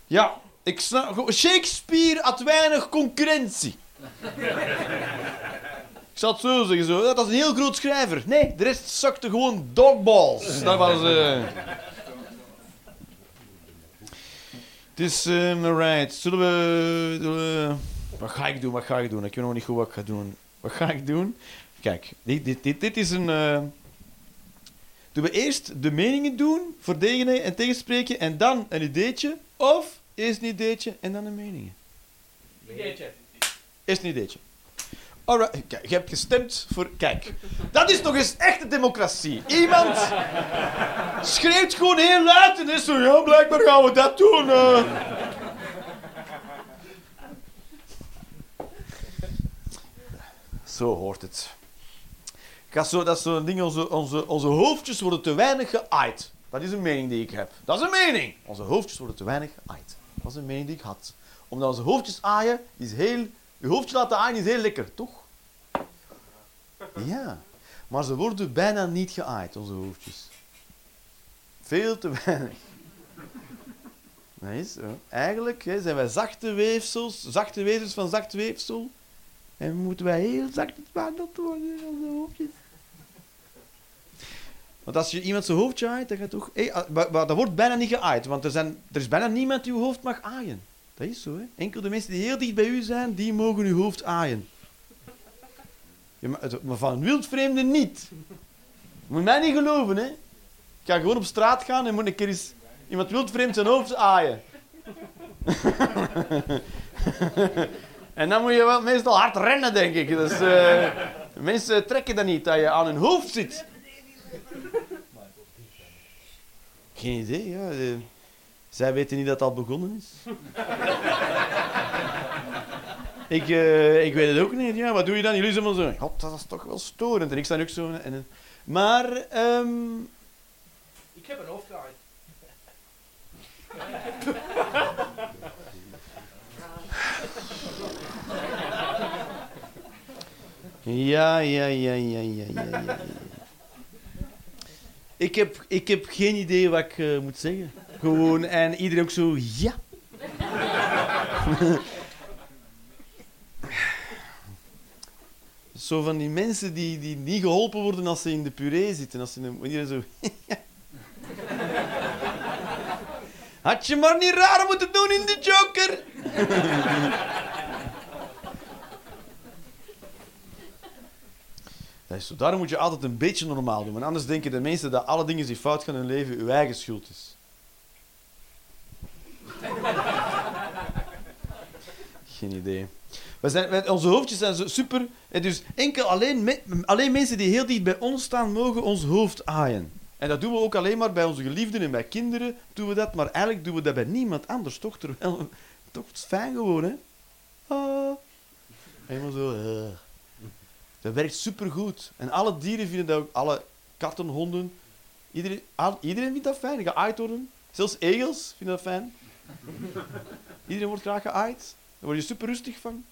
ja, ik snap... Shakespeare had weinig concurrentie. Ik zal het zo zeggen, zo. dat was een heel groot schrijver. Nee, de rest zakte gewoon dogballs. Dat was... eh Het is... ehm, right. Zullen we, zullen we- Wat ga ik doen? Wat ga ik doen? Ik weet nog niet goed wat ik ga doen. Wat ga ik doen? Kijk, dit, dit, dit, dit is een... eh, Doen we eerst de meningen doen, verdedigen en tegenspreken en dan een ideetje? Of eerst een ideetje en dan een meningen? Ideetje. Eerst een ideetje. Alright, kijk, je hebt gestemd voor... Kijk, dat is nog eens echte democratie. Iemand schreeuwt gewoon heel luid en is zo... Ja, blijkbaar gaan we dat doen. eh." Zo hoort het. Ik ga zo, dat is zo'n ding, onze, onze, onze hoofdjes worden te weinig geaaid. Dat is een mening die ik heb. Dat is een mening. Onze hoofdjes worden te weinig geaaid. Dat is een mening die ik had. Omdat onze hoofdjes aaien, is heel... Je hoofdje laten aaien is heel lekker, toch? Ja. Maar ze worden bijna niet geaaid, onze hoofdjes. Veel te weinig. Dat is zo. Eigenlijk zijn wij zachte weefsels, zachte wezens van zacht weefsel. En moeten wij heel zacht behandeld worden onze hoofdjes. Want als je iemand zijn hoofdje aait, dan gaat toch... Hey, ah, dat wordt bijna niet geaaid, want er, zijn, er is bijna niemand die uw hoofd mag aaien. Dat is zo, hè. Enkel de mensen die heel dicht bij u zijn, die mogen uw hoofd aaien. Maar, van een wildvreemde niet. Moet mij niet geloven, hè. Ik ga gewoon op straat gaan en moet een keer eens iemand wildvreemd zijn hoofd aaien. en dan moet je wel meestal hard rennen, denk ik. Dus, eh, mensen trekken dat niet, dat je aan hun hoofd zit. Geen idee, ja. eh, zij weten niet dat het al begonnen is. ik, eh, ik weet het ook niet. Ja, wat doe je dan? Jullie zijn zo. God, dat is toch wel storend. En ik sta ook zo. En, maar, ehm, Ik heb een. Ja, ja, ja, ja, ja, ja, ja. Ik heb, ik heb geen idee wat ik eh, moet zeggen. Gewoon, en iedereen ook zo, ja. zo van die mensen die, die niet geholpen worden als ze in de puree zitten. Als ze in iedereen zo... Had je maar niet raar moeten doen in de Joker. Dat is. Daarom moet je altijd een beetje normaal doen. Want anders denken de mensen dat alle dingen die fout gaan in hun leven uw eigen schuld is. Geen idee. Onze hoofdjes zijn zo super. En dus enkel alleen, alleen mensen die heel dicht bij ons staan, mogen ons hoofd aaien. En dat doen we ook alleen maar bij onze geliefden en bij kinderen doen we dat. Maar eigenlijk doen we dat bij niemand anders, toch? Terwijl, toch het is fijn gewoon? Ah. Helemaal zo. eh. Dat werkt supergoed. En alle dieren vinden dat ook, alle katten, honden. Iedereen, al- iedereen vindt dat fijn, geaaid worden. Zelfs egels vinden dat fijn. Iedereen wordt graag geaaid. Daar word je super rustig van.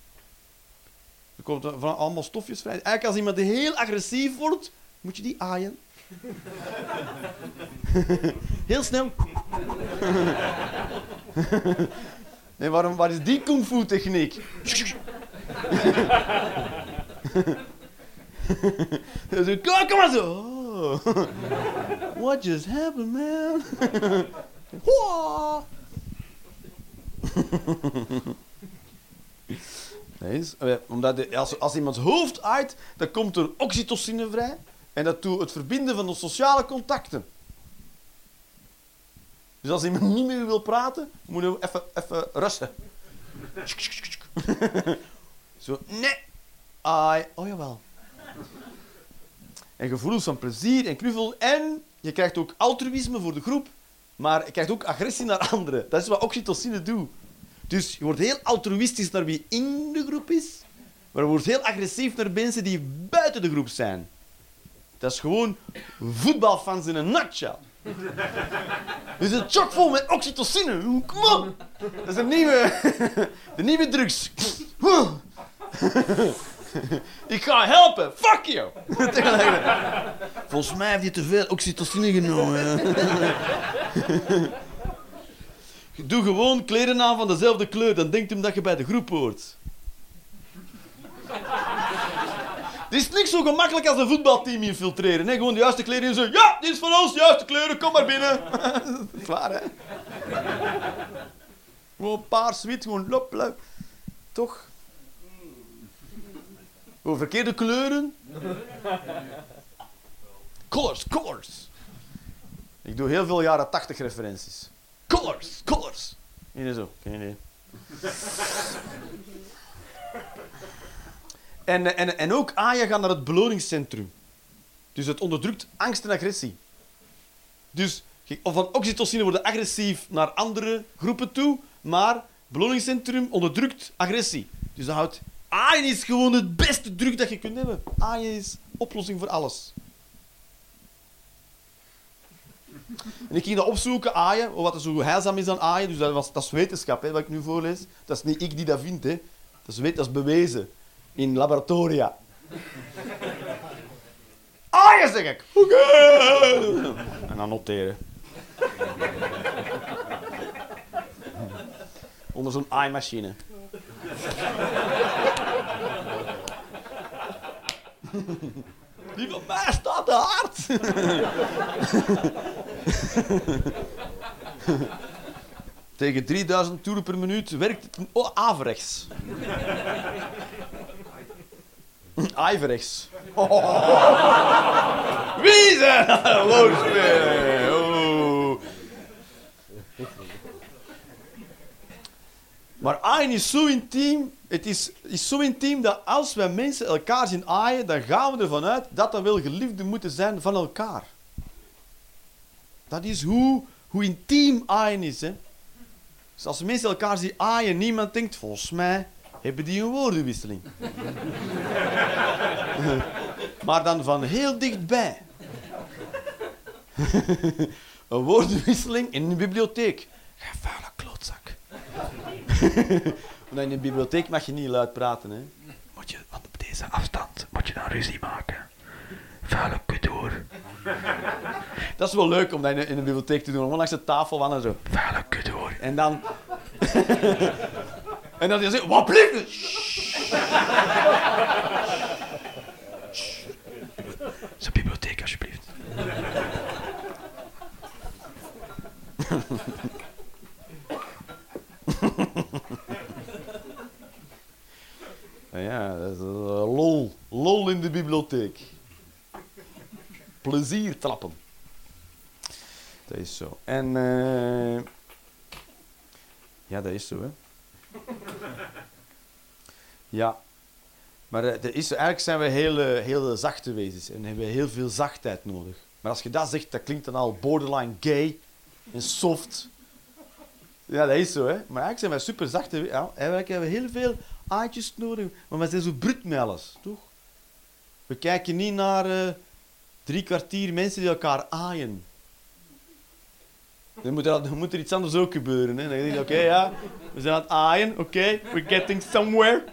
Er komt van allemaal stofjes vrij. Eigenlijk als iemand heel agressief wordt, moet je die aaien. heel snel. nee, waarom, waar is die kung fu techniek? Zo, kom, maar zo. Oh. What just happened, man? Nee, eh, omdat als, als iemands hoofd aait, dan komt er oxytocine vrij. En dat doet het verbinden van de sociale contacten. Dus als iemand niet meer wil praten, moet je even, even rusten. Zo, nee. Ai, oh jawel. En gevoelens van plezier en knuffel. En je krijgt ook altruïsme voor de groep. Maar je krijgt ook agressie naar anderen. Dat is wat oxytocine doet. Dus je wordt heel altruïstisch naar wie in de groep is. Maar je wordt heel agressief naar mensen die buiten de groep zijn. Dat is gewoon voetbalfans in een nutshell. Dus het is chockvol met oxytocine. Kom op. Dat is een nieuwe, de nieuwe drugs. Ik ga helpen. Fuck you. Volgens mij heeft hij te veel oxytocine genomen. Doe gewoon kleren aan van dezelfde kleur, dan denkt hem dat je bij de groep hoort. Het is niks zo gemakkelijk als een voetbalteam infiltreren. Hè? Gewoon de juiste kleren en zo. Ja, dit is van ons, juiste kleuren, kom maar binnen. dat is waar, hè? Gewoon paars, wit, gewoon lop, lop. Toch? Gewoon verkeerde kleuren. Colors, colors. Ik doe heel veel jaren 80 referenties. Colors, colors. Hier zo, geen idee. En, en, en ook gaan naar het beloningscentrum. Dus het onderdrukt angst en agressie. Dus of van oxytocine worden agressief naar andere groepen toe, maar beloningscentrum onderdrukt agressie. Dus dat houdt... Aaien is gewoon het beste druk dat je kunt hebben. Aaien is oplossing voor alles. En ik ging dat opzoeken, aaien, wat er zo heilzaam is aan aaien. Dus dat, was, dat is wetenschap, hè, wat ik nu voorlees. Dat is niet ik die dat vind, hè. Dat is, dat is bewezen. In laboratoria. Aaien, zeg ik! Oké! En dan noteren. Onder zo'n aaimachine. Die van mij staat te hard. Tegen 3000 toeren per minuut werkt het oh, averechts. Averechts. Wie zijn. Oh. Maar aaien is zo intiem, het is, is zo intiem dat als wij mensen elkaar zien aaien, dan gaan we ervan uit dat dat wel geliefden moeten zijn van elkaar. Dat is hoe, hoe intiem aaien is. Hè? Dus als mensen elkaar zien aaien, niemand denkt, volgens mij hebben die een woordenwisseling. maar dan van heel dichtbij. een woordenwisseling in een bibliotheek. Gij vuile klootzak. Want in een bibliotheek mag je niet luid praten. Hè? Moet je, want op deze afstand moet je dan ruzie maken. Vuile kuthoor. Dat is wel leuk om dat in een, in een bibliotheek te doen. Gewoon langs de tafel van en zo. Vuile kuthoor. En dan... en dan zeg je, wat blijft? Zijn bibliotheek, alsjeblieft. Ja, dat is eh, lol. Lol in de bibliotheek. Plezier trappen. Dat is zo. En... eh, ja, dat is zo, hè. Ja. Maar eh, is, eigenlijk zijn we heel, heel zachte wezens en hebben we heel veel zachtheid nodig. Maar als je dat zegt, dat klinkt dan al borderline gay en soft. Ja, dat is zo, hè. Maar eigenlijk zijn wij super zachte wezens. Ja, eigenlijk hebben we heel veel aatjes nodig, maar we zijn zo brut met alles, toch? We kijken niet naar eh, drie kwartier mensen die elkaar aaien. Dan moet, er, moet er iets anders ook gebeuren. Hè? Dan denk je, oké, ja, we zijn aan het aaien, oké, we're getting somewhere.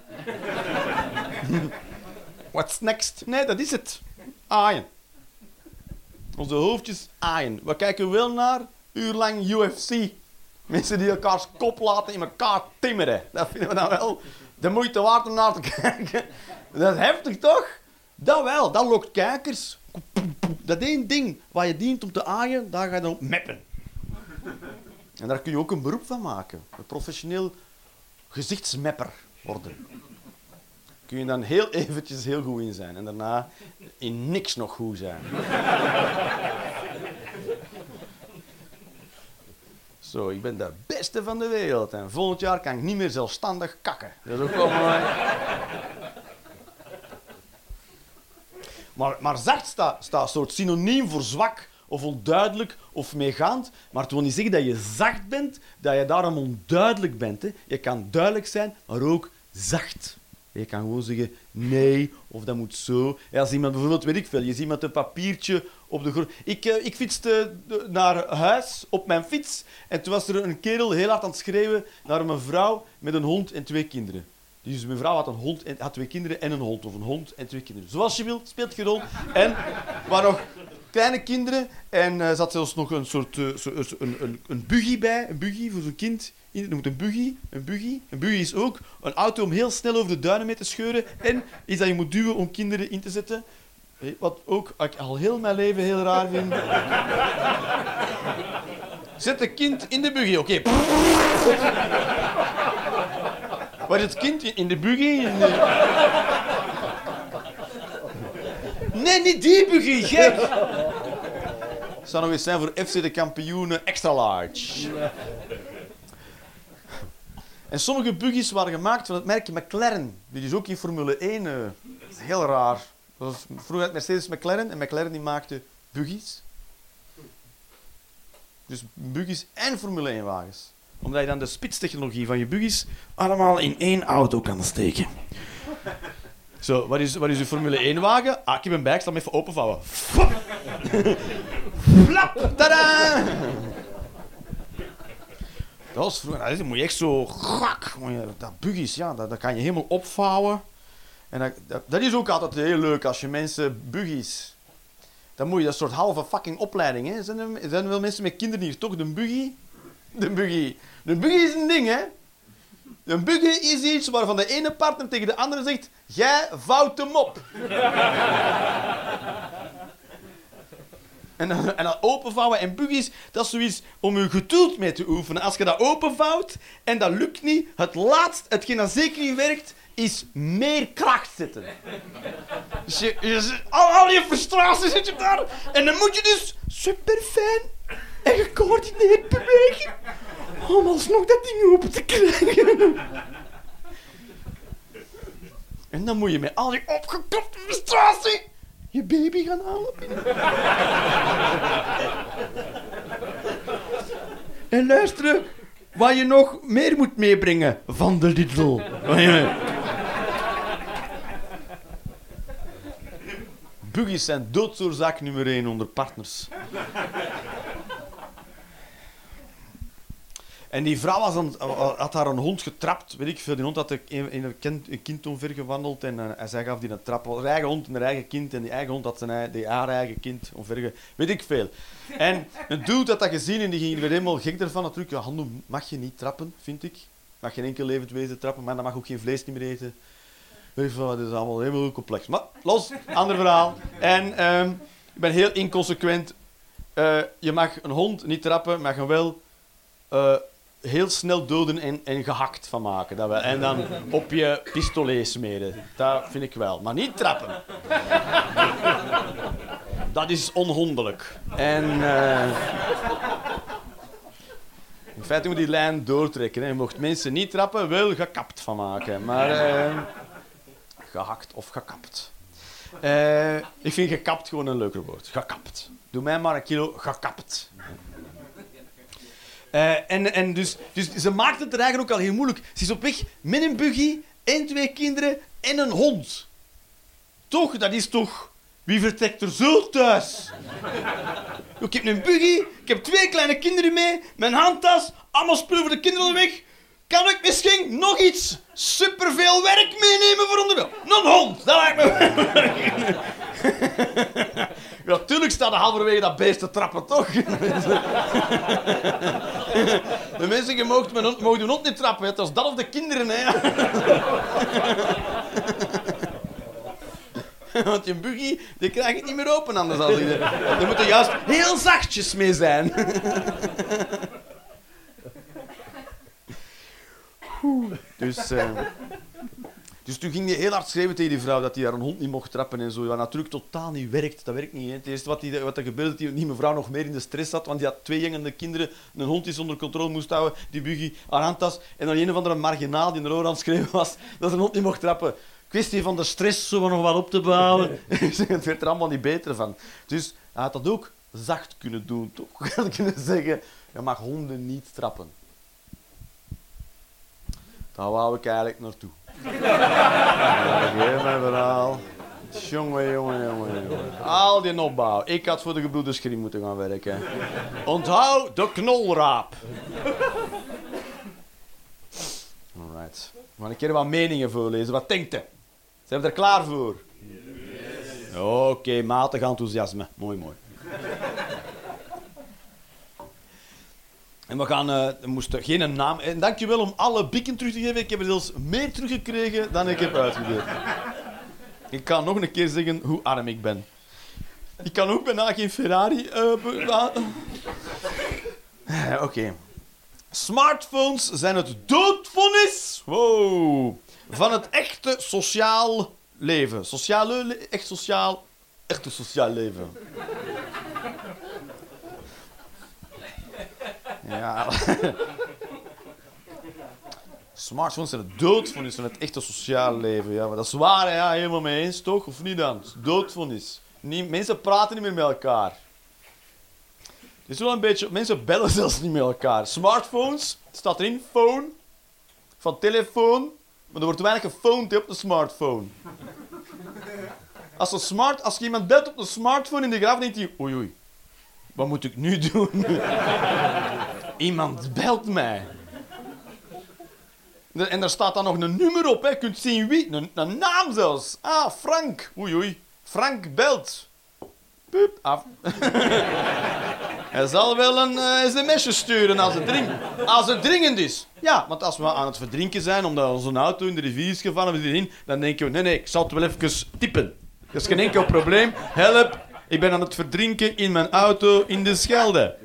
What's next? Nee, dat is het. Aaien. Onze hoofdjes aaien. We kijken wel naar uurlang UFC. Mensen die elkaars kop laten in elkaar timmeren. Dat vinden we dan wel de moeite waard om naar te kijken. Dat is heftig, toch? Dat wel, dat lokt kijkers. Dat één ding waar je dient om te aaien, daar ga je dan op meppen. En daar kun je ook een beroep van maken. Een professioneel gezichtsmepper worden. Kun je dan heel eventjes heel goed in zijn en daarna in niks nog goed zijn. Zo, ik ben de beste van de wereld en volgend jaar kan ik niet meer zelfstandig kakken. Dat is ook. Maar, maar zacht staat sta een soort synoniem voor zwak of onduidelijk of meegaand. Maar het wil niet zeggen dat je zacht bent, dat je daarom onduidelijk bent. Je kan duidelijk zijn, maar ook zacht. Je kan gewoon zeggen nee, of dat moet zo. Als iemand bijvoorbeeld, weet ik veel, je ziet iemand een papiertje op de grond. Ik, eh, ik fietste de- naar huis op mijn fiets en toen was er een kerel heel hard aan het schreeuwen naar een vrouw met een hond en twee kinderen. Dus mijn vrouw had een hond en had twee kinderen en een hond, of een hond en twee kinderen. Zoals je wilt, speelt geen rol. En waren nog kleine kinderen en er zat zelfs nog een soort eh, een, een, een buggy bij, een buggy voor zo'n kind. Er moet een buggy, een buggy. Een buggy is ook een auto om heel snel over de duinen mee te scheuren en iets dat je moet duwen om kinderen in te zetten. Wat ook ik al heel mijn leven heel raar vind. Zet een kind in de buggy, oké. Waar is het kind in de buggy? Nee, niet die buggy, gek. zou nog eens zijn voor FC de kampioenen extra large. En sommige buggies waren gemaakt van het merk McLaren. Die is ook in Formule 1. eh, dat is heel raar. Dat was vroeger had Mercedes McLaren en McLaren die maakte buggies. Dus buggies en Formule 1 wagens. Omdat je dan de spitstechnologie van je buggies allemaal in één auto kan steken. Zo, wat is, wat is uw Formule 1 wagen? Ah, ik heb een bij, ik zal hem even openvouwen. Flap! Flap! Dat was vroeger, dat moet je echt zo... Grak, dat buggies, ja, dat, kan je helemaal opvouwen. En dat, dat, is ook altijd heel leuk als je mensen buggies... Dan moet je dat soort halve fucking opleiding, hè. Zijn er, zijn wel mensen met kinderen hier, toch? De buggy? De buggy. De buggy is een ding, hè. Een buggy is iets waarvan de ene partner tegen de andere zegt... Jij vouwt hem op. En dan, en openvouwen en buggies, dat is zoiets om je geduld mee te oefenen. Als je dat openvouwt en dat lukt niet, het laatst, hetgeen dat zeker niet werkt, is meer kracht zetten. Dus je, je- al, al je frustratie zit je daar. En dan moet je dus super fijn en gecoördineerd bewegen om alsnog dat ding open te krijgen. En dan moet je met al die opgekropte frustratie je baby gaan halen binnen. En luisteren wat je nog meer moet meebrengen van de Lidl. Buggies zijn doodsoorzaak nummer 1 onder partners. En die vrouw was had haar een hond getrapt, weet ik veel. Die hond had een, een, kind, een kind omvergewandeld en uh, zij gaf die een trap. Haar eigen hond en haar eigen kind. En die eigen hond had zijn, die, haar eigen kind omverge... Weet ik veel. En een dude had dat gezien en die ging er weer helemaal gek ervan. Natuurlijk, ja, handen mag je niet trappen, vind ik. Mag geen enkel levend wezen trappen, maar dan mag ook geen vlees niet meer eten. Weet je dat is allemaal helemaal complex. Maar los, ander verhaal. En ehm, ik ben heel inconsequent. Eh, je mag een hond niet trappen, maar je wel eh, heel snel doden en, en gehakt van maken. Dat wel. En dan op je pistolet smeren. Dat vind ik wel. Maar niet trappen. Dat is onhondelijk. En... eh, in feite moet die lijn doortrekken. Hè. Je mocht mensen niet trappen, wel gekapt van maken. Maar eh, gehakt of gekapt. Eh, ik vind gekapt gewoon een leuker woord. Gekapt. Doe mij maar een kilo gekapt. Eh, en en dus, dus ze maakt het er eigenlijk ook al heel moeilijk. Ze is op weg met een buggy en twee kinderen en een hond. Toch, dat is toch... Wie vertrekt er zo thuis? Ik heb een buggy, ik heb twee kleine kinderen mee, mijn handtas, allemaal spullen voor de kinderen weg. Kan ik misschien nog iets superveel werk meenemen voor onderweg? Een hond, dat lijkt me... Ja, tuurlijk staat de halverwege dat beest te trappen, toch? De mensen, mogen mijn hond, hun hond niet trappen, het was dat of de kinderen, hè. Want je buggy, die krijg je niet meer open anders. Als je, er moeten juist heel zachtjes mee zijn. Dus, eh, dus toen ging hij heel hard schreeuwen tegen die vrouw dat hij haar een hond niet mocht trappen en zo. Wat natuurlijk totaal niet werkt. Dat werkt niet. Hè. Het eerste wat, die, wat er gebeurde, dat die, die mevrouw nog meer in de stress zat, want die had twee jengende kinderen, een hond die ze onder controle moest houden, die buggy, handtas, en dan een of andere marginaal die in de oor aan het schreeuwen was dat ze een hond niet mocht trappen. Kwestie van de stress zo nog wat op te bouwen. het werd er allemaal niet beter van. Dus hij had dat ook zacht kunnen doen, toch? Had kunnen zeggen, je mag honden niet trappen. Daar wou ik eigenlijk naartoe. Geef mijn verhaal. Jongen, jongen, jongen, jongen. Al die opbouw. Ik had voor de gebroeders moeten gaan werken. Onthoud de knolraap. Alright. We gaan een keer wat meningen voorlezen. Wat denkt u? Zijn we er klaar voor? Oké, matig enthousiasme. Mooi, mooi. En we gaan, eh er moest geen naam. En dankjewel om alle bikken terug te geven. Ik heb er zelfs meer teruggekregen dan ik heb uitgedeeld. Ik kan nog een keer zeggen hoe arm ik ben. Ik kan ook bijna geen Ferrari. eh, Eh, Oké. Smartphones zijn het doodvonnis wow, van het echte sociaal leven. Sociale le- echt sociaal, echte sociaal leven. Ja. Smartphones zijn het doodvonnis van het echte sociale leven. Ja, maar dat is waar, ja, helemaal mee eens, toch? Of niet dan? Doodvonnis. Niet, mensen praten niet meer met elkaar. Het is wel een beetje... Mensen bellen zelfs niet met elkaar. Smartphones, staat erin, phone, van telefoon, maar er wordt weinig gefoond op de smartphone. Als, een smart, als je iemand belt op een smartphone in de graf, denkt hij... Oei, oei. Wat moet ik nu doen? Iemand belt mij. En daar staat dan nog een nummer op. Hè. Je kunt zien wie. Een, naam zelfs. Ah, Frank. Oei, oei. Frank belt. Pup, af. Hij zal wel een eh, sms'je sturen als het, als het dringend is. Ja, want als we aan het verdrinken zijn omdat onze auto in de rivier is gevallen, we in, dan denken we, nee, nee, ik zal het wel even typen. Dat is geen enkel probleem. Help, ik ben aan het verdrinken in mijn auto in de Schelde.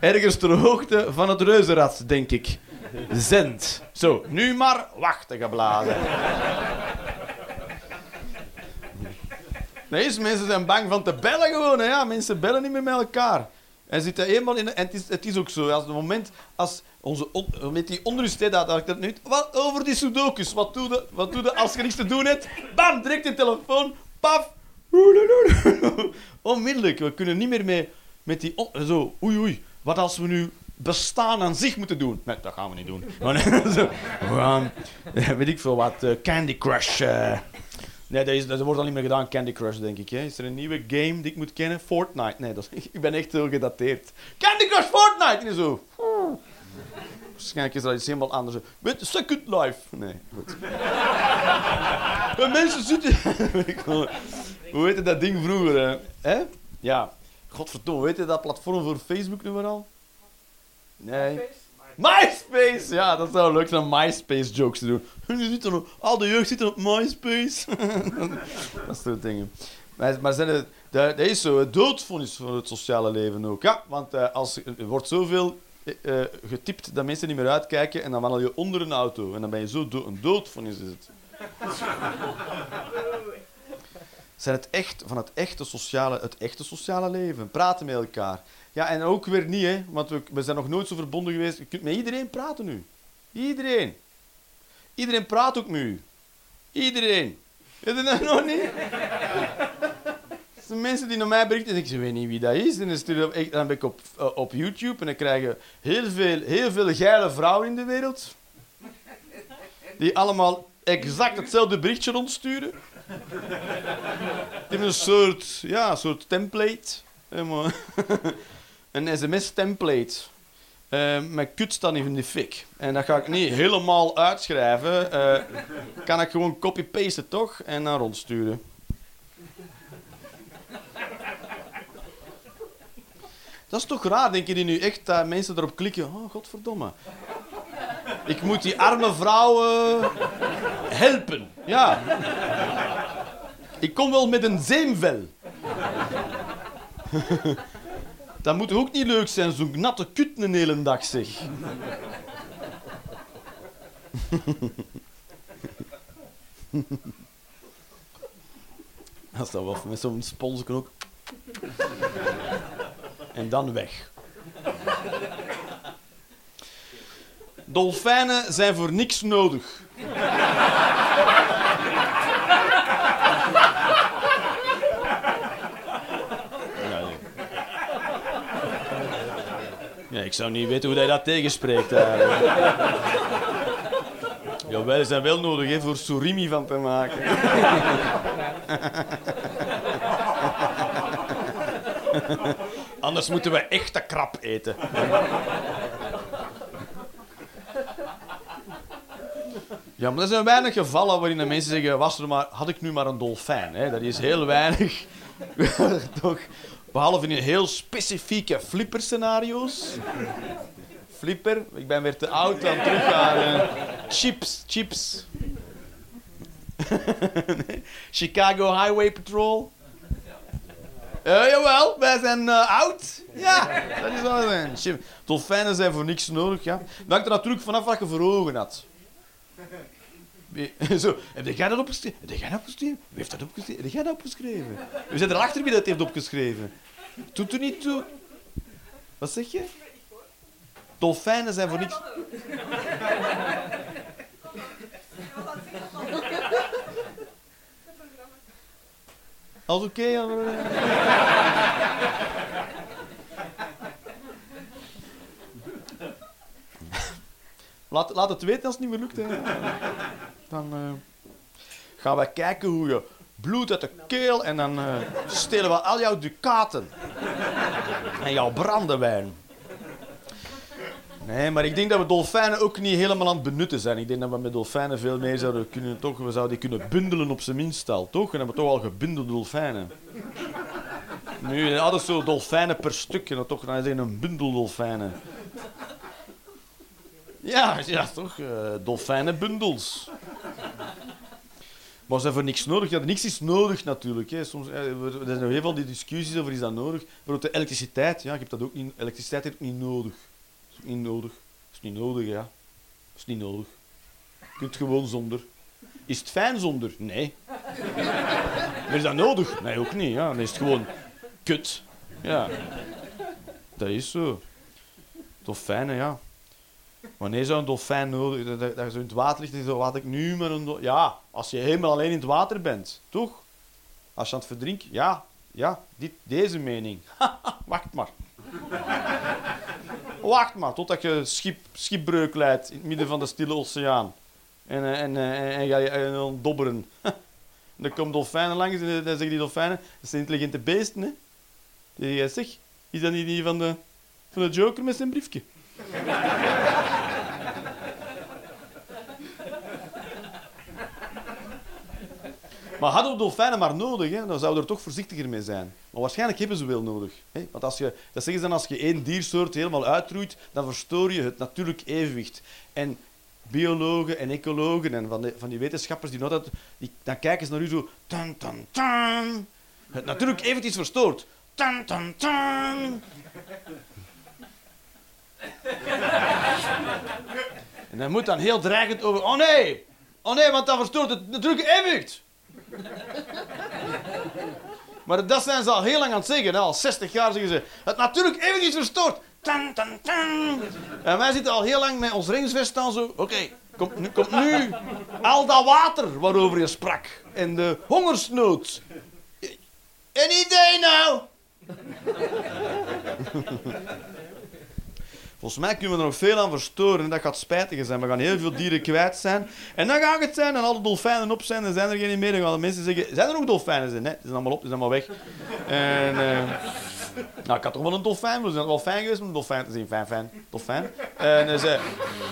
Ergens ter hoogte van het reuzenrad, denk ik. Zend. Zo, nu maar wachten geblazen. Nee, mensen zijn bang van te bellen gewoon. Ja, mensen bellen niet meer met elkaar. En zitten eenmaal in... En het is, het is ook zo. Als het moment... Als onze on- met die onrust, dat, ik dat nu... Wat over die sudokus. Wat doe je wat doe je als je niks te doen hebt? Bam, direct de telefoon. Paf. Onmiddellijk. We kunnen niet meer mee, met die... on- zo, oei, oei. Wat als we nu bestaan aan zich moeten doen? Nee, dat gaan we niet doen. Eh, weet ik veel wat, eh, Candy Crush... eh. Nee, dat, is, wordt al niet meer gedaan, Candy Crush, denk ik. Hè. Is er een nieuwe game die ik moet kennen? Fortnite. Nee, dat is, ik ben echt heel gedateerd. Candy Crush Fortnite! En zo. Waarschijnlijk is dat iets helemaal anders. Met Second Life. Nee, goed. Mensen zitten... Hoe heette dat ding vroeger? Hè? Ja. Godverdomme, weet je dat platform voor Facebook nu maar al? Nee. MySpace! Ja, dat zou leuk zijn om MySpace-jokes te doen. Je zit er nog, al de jeugd zit er op MySpace. dat soort dingen. Maar, maar zijn het, dat, is zo, het doodvonnis voor het sociale leven ook. Ja, want eh, als, er wordt zoveel eh, eh, getipt dat mensen niet meer uitkijken en dan wandel je onder een auto. En dan ben je zo do een doodvonnis is het. Zijn het echt, van het echte, sociale, het echte sociale leven. Praten met elkaar. Ja, en ook weer niet, hè, want we, we zijn nog nooit zo verbonden geweest. Je kunt met iedereen praten nu. Iedereen. Iedereen praat ook met u. Iedereen. Weet je dat nog niet? Zijn mensen die naar mij berichten en ik weet niet wie dat is. En dan ben ik op, eh, op YouTube en dan krijgen heel veel, heel veel geile vrouwen in de wereld. Die allemaal exact hetzelfde berichtje rondsturen. Die hebben een soort, ja, soort template. Een sms-template. Eh, met kut staan in de fik. En dat ga ik niet helemaal uitschrijven. Eh, kan ik gewoon copy-pasten, toch? En dan rondsturen. Dat is toch raar, denk je die nu echt dat mensen erop klikken? Oh, godverdomme. Ik moet die arme vrouwen helpen. Ja. Ik kom wel met een zeemvel. Dat moet ook niet leuk zijn, zo'n natte kut een hele dag, zeg. Dat is dan wel met zo'n sponsje ook. En dan weg. Dolfijnen zijn voor niks nodig. Ja. Ja, ik zou niet weten hoe hij dat tegenspreekt. eigenlijk. Jawel, ze zijn wel nodig hè, voor surimi van te maken. Anders moeten we echte krap eten. Ja, maar er zijn weinig gevallen waarin de mensen zeggen: was er maar, had ik nu maar een dolfijn. Hè? Dat is heel weinig. Toch? Behalve in heel specifieke flipper-scenario's. Flipper, ik ben weer te oud aan teruggaan. eh. chips, chips. Chicago Highway Patrol. Eh, jawel, wij zijn eh, oud. Ja, dat is wel zijn. Chip- Dolfijnen zijn voor niks nodig, ja. Dat hangt er natuurlijk vanaf wat je voor ogen had. Wie- Zo, heb jij dat opgeschreven? Heb jij dat opgeschreven? Wie heeft dat opgeschreven? Heb jij dat opgeschreven? We zijn erachter wie dat heeft opgeschreven. Doet er niet toe. Wat zeg je? Dolfijnen zijn voor niks... Alles oké? Laat, laat het weten als het niet meer lukt. Hè. Dan eh, gaan wij kijken hoe je bloed uit de keel en dan eh, stelen we al jouw ducaten. En jouw brandewijn. Nee, maar ik denk dat we dolfijnen ook niet helemaal aan het benutten zijn. Ik denk dat we met dolfijnen veel meer zouden kunnen, toch, we zouden die kunnen bundelen op zijn minst toch? En hebben toch al gebundelde dolfijnen. Nu, altijd zo dolfijnen per stuk, en dan toch dan het een bundel dolfijnen. Ja, ja toch? eh dolfijnenbundels. Maar ze hebben niks nodig. Ja, niks is nodig natuurlijk. Hè. Soms, eh, er zijn nog heel veel die discussies over is dat nodig. Bijvoorbeeld de elektriciteit. Ja, ik heb dat ook niet, elektriciteit heeft ook niet nodig. Is niet nodig. Is niet nodig, ja. Is niet nodig. Je kunt gewoon zonder. Is het fijn zonder? Nee. Maar is dat nodig? Nee, ook niet. Ja. Dan is het gewoon kut. Ja. Dat is zo. Dolfijnen, ja. Wanneer zou een dolfijn nodig dat, dat, dat zo in het water ligt en zo, wat ik nu met een dol- Ja, als je helemaal alleen in het water bent, toch? Als je aan het verdrinken... Ja, ja, dit, deze mening. Wacht maar. Wacht maar, totdat je schip, schipbreuk leidt in het midden van de stille oceaan. En, eh, en, eh, en, en ga je en dan dobberen. dan komen dolfijnen langs en dan zeggen die dolfijnen... Dat zijn intelligente beesten, hè? Die jij zegt, is dat niet die van de, van de Joker met zijn briefje? Maar hadden we dolfijnen maar nodig, hè, dan zouden we er toch voorzichtiger mee zijn. Maar waarschijnlijk hebben ze wel nodig. Hè? Want als je, dat zeggen ze dan, als je één diersoort helemaal uitroeit, dan verstoor je het natuurlijk evenwicht. En biologen en ecologen en van, de, van die wetenschappers, die, altijd, die dan kijken ze naar u zo... Tan. Het natuurlijk evenwicht is verstoord. En dan moet dan heel dreigend over... Oh nee! Oh nee, want dat verstoort het natuurlijke evenwicht. Maar dat zijn ze al heel lang aan het zeggen. Al 60 jaar zeggen ze... Het natuurlijk evenwicht is verstoord. En wij zitten al heel lang met ons ringsvest aan zo... Oké, komt, nu, nu al dat water waarover je sprak. En de hongersnood. Een idee nou? Volgens mij kunnen we er nog veel aan verstoren en dat gaat spijtig zijn. We gaan heel veel dieren kwijt zijn. En dan gaat het zijn en alle dolfijnen op zijn, dan zijn er geen meer. Dan gaan de mensen zeggen, zijn er nog dolfijnen? Nee, die zijn allemaal op, die zijn allemaal weg. En, eh, nou, ik had toch wel een dolfijn willen zijn. Wel fijn geweest om een dolfijn te zien. Fijn, fijn, dolfijn. En zei,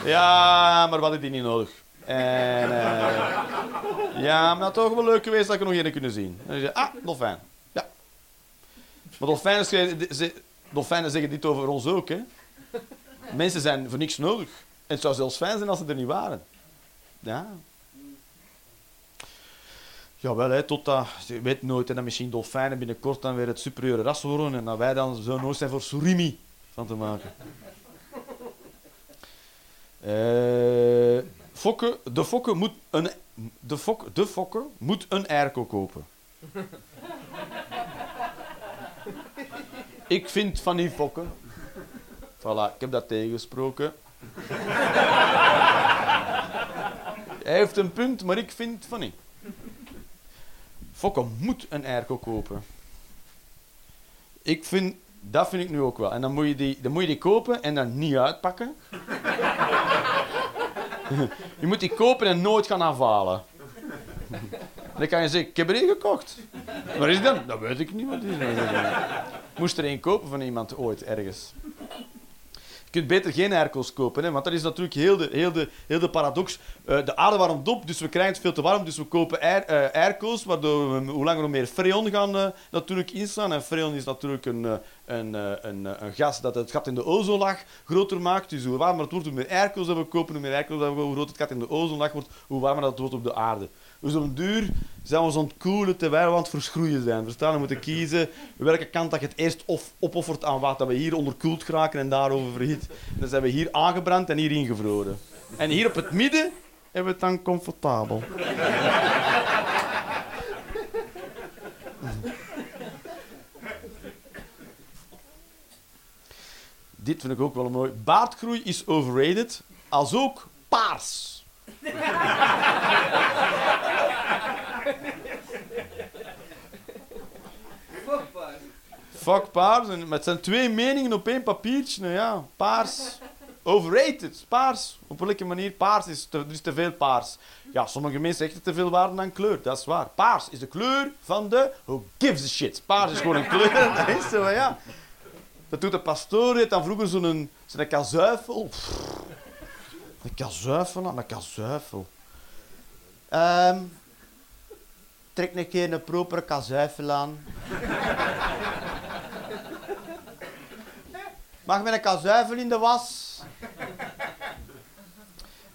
ja, maar we hadden die niet nodig. En, eh, ja, maar het had toch wel leuk geweest dat ik er nog één kunnen zien. En zei, ah, dolfijn. Ja. Maar dolfijnen, ze- dolfijnen zeggen dit over ons ook, hè. Mensen zijn voor niks nodig. En het zou zelfs fijn zijn als ze er niet waren. Ja. Jawel, hè, totdat, je weet nooit, hè, dat misschien dolfijnen binnenkort dan weer het superieure ras worden en dat wij dan zo nooit zijn voor surimi van te maken. Eh, fokke, de fokke moet een, de fok, de fokke moet een airco kopen. Ik vind van die fokken Voilà, ik heb dat tegengesproken. Hij heeft een punt, maar ik vind van niet. Fokke moet een airco kopen. Ik vind, dat vind ik nu ook wel. En dan moet je die, dan moet je die kopen en dan niet uitpakken. je moet die kopen en nooit gaan aanvalen. Dan kan je zeggen, ik heb er één gekocht. Waar is die dan? Dat weet ik niet. Wat is dat? Moest er één kopen van iemand ooit ergens. Kunt beter geen airco's kopen, hè, want dat is natuurlijk heel de, heel de, heel de paradox. Eh, de aarde warmt op, dus we krijgen het veel te warm, dus we kopen air, eh, airco's, waardoor we hoe langer hoe meer freon gaan eh, natuurlijk instaan. En freon is natuurlijk een, een, een, een gas dat het gat in de ozonlaag groter maakt. Dus hoe warmer het wordt, hoe meer airco's dat we kopen, hoe meer airco's dat we hoe groter het gat in de ozonlaag wordt, hoe warmer dat wordt op de aarde. Dus op duur zijn we ons aan het koelen terwijl we aan het verschroeien zijn. Verstaan? We moeten kiezen welke kant dat je het eerst of opoffert aan wat. Dat we hier onderkoeld geraken en daarover verhit. Dan zijn we hier aangebrand en hier ingevroren. En hier op het midden hebben we het dan comfortabel. Dit vind ik ook wel mooi. Baardgroei is overrated, als ook paars. Fuck paars. En met zijn twee meningen op één papiertje. Nou ja, paars. Overrated. Paars. Op welke manier? Paars is te, er is te veel paars. Ja, sommige mensen hechten te veel waarde aan kleur. Dat is waar. Paars is de kleur van de... Who gives a shit? Paars is gewoon een kleur. Dat ja. Dat doet de pastoor. Die dan vroeger zo'n zo'n kazuifel. Pff. Een kazuifel een kazuifel. Ehm trek een keer een propere kazuifel aan. Mag met een kazuifel in de was?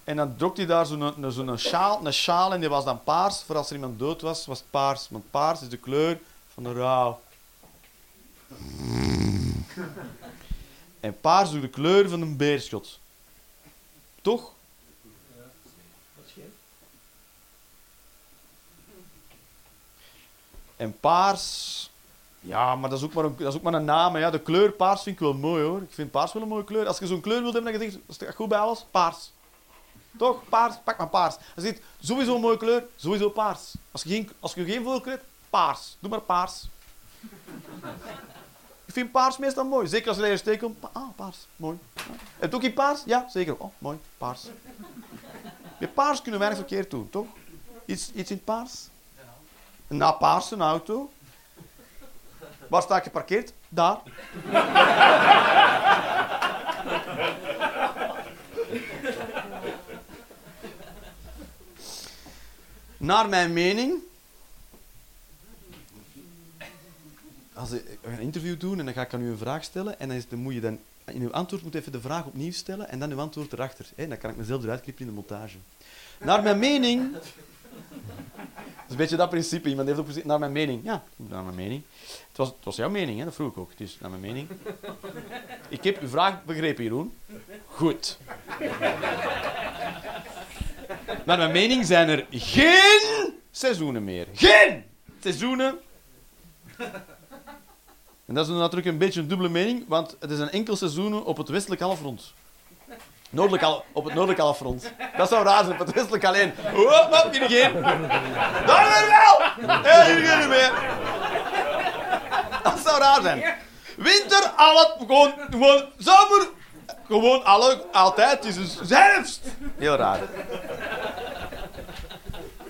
En dan trok hij daar zo'n zo'n sjaal, een sjaal en die was dan paars. Voor als er iemand dood was, was het paars. Want paars is de kleur van de rouw. En paars is de kleur van een beerschot. Toch? En paars... Ja, maar dat is ook maar een, dat is ook maar een naam. Ja, de kleur paars vind ik wel mooi hoor. Ik vind paars wel een mooie kleur. Als je zo'n kleur wilt hebben, dan denk je, is het goed bij alles? Paars. Toch? Paars, pak maar paars. Als je sowieso een mooie kleur, sowieso paars. Als je geen, als je geen voorkeur hebt, paars. Doe maar paars. Ik vind paars meestal mooi. Zeker als er steek komt. Ah, paars. Mooi. Je ook in paars? Ja, zeker. Oh, mooi. Paars. Met paars kunnen we weinig verkeerd doen, toch? Iets, iets in het paars? Een na paarse auto. Waar sta ik geparkeerd? Daar. Naar mijn mening. Als ik een interview doen en dan ga ik aan u een vraag stellen en dan, is, moet je dan in uw antwoord moet even de vraag opnieuw stellen en dan uw antwoord erachter. Hè? Dan kan ik mezelf eruit knippen in de montage. Naar mijn mening. Dat is een beetje dat principe. Iemand heeft principe, naar mijn mening. Ja, naar mijn mening. Het was, het was jouw mening, hè? dat vroeg ik ook. Is naar mijn mening. Ik heb uw vraag begrepen, Jeroen. Goed. Naar mijn mening zijn er geen seizoenen meer. Geen seizoenen. En dat is natuurlijk een beetje een dubbele mening, want het is een enkel seizoen op het westelijk halfrond. Noordelijk al, op het noordelijk halfrond. Dat zou raar zijn, op het westelijk alleen. Hop, hop, hier geen. Daar weer wel! Hé, hier geen meer. Dat zou raar zijn. Winter, alle, gewoon, gewoon, zomer, gewoon alle, altijd. Het is dus herfst. Heel raar.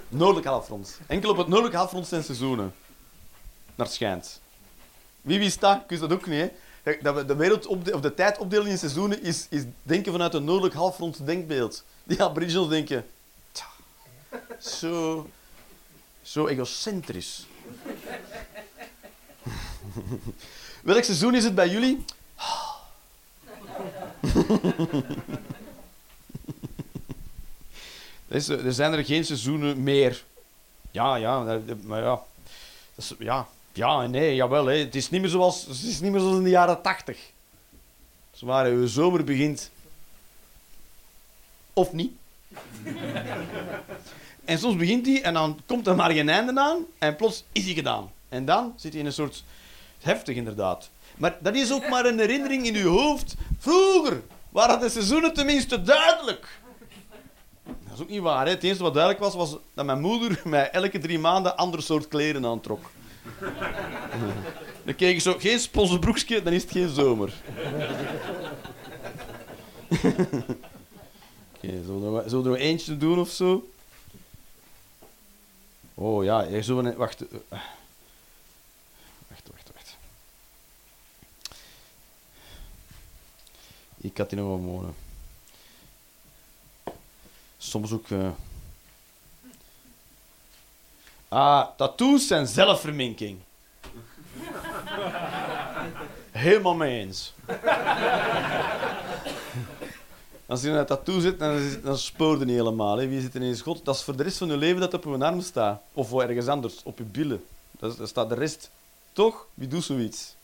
Noordelijk halfrond. Enkel op het noordelijk halfrond zijn seizoenen. Naar het schijnt. Wie wist dat? Ik dat ook niet. Dat we de, wereld op of de tijdopdeling in seizoenen is, is denken vanuit een noordelijk halfrond denkbeeld. Die aboriginals denken... "Tja, Zo... Zo egocentrisch. Welk seizoen is het bij jullie? Er zijn er geen seizoenen meer. Ja, ja, dat- maar ja. Dat ja, ja en nee, jawel. Het, is niet meer zoals, het is niet meer zoals in de jaren tachtig. Zwaar, uw zomer begint. Of niet. en soms begint hij en dan komt er maar geen einde aan en plots is hij gedaan. En dan zit hij in een soort... Heftig, inderdaad. Maar dat is ook maar een herinnering in uw hoofd. Vroeger waren de seizoenen tenminste duidelijk. Dat is ook niet waar. Hè. Het enige wat duidelijk was, was dat mijn moeder mij elke drie maanden een ander soort kleren aantrok. Dan kreeg ik zo geen sponsorbroekje, dan is het geen zomer. Oké, zullen, we, nog- zullen we eentje doen of zo? Oh ja, hier zullen we... Wacht. eh, Wacht, wacht, wacht. Ik had die nog wel mogen. Soms ook... eh, Ah, tattoos zijn zelfverminking. Helemaal mee eens. Als je in een tattoo zit, dan, dan je niet helemaal. Hè. Wie zit er in schot? Dat is voor de rest van je leven dat op je arm staat. Of voor ergens anders, op je billen. Dat, staat de rest. Toch? Wie doet zoiets?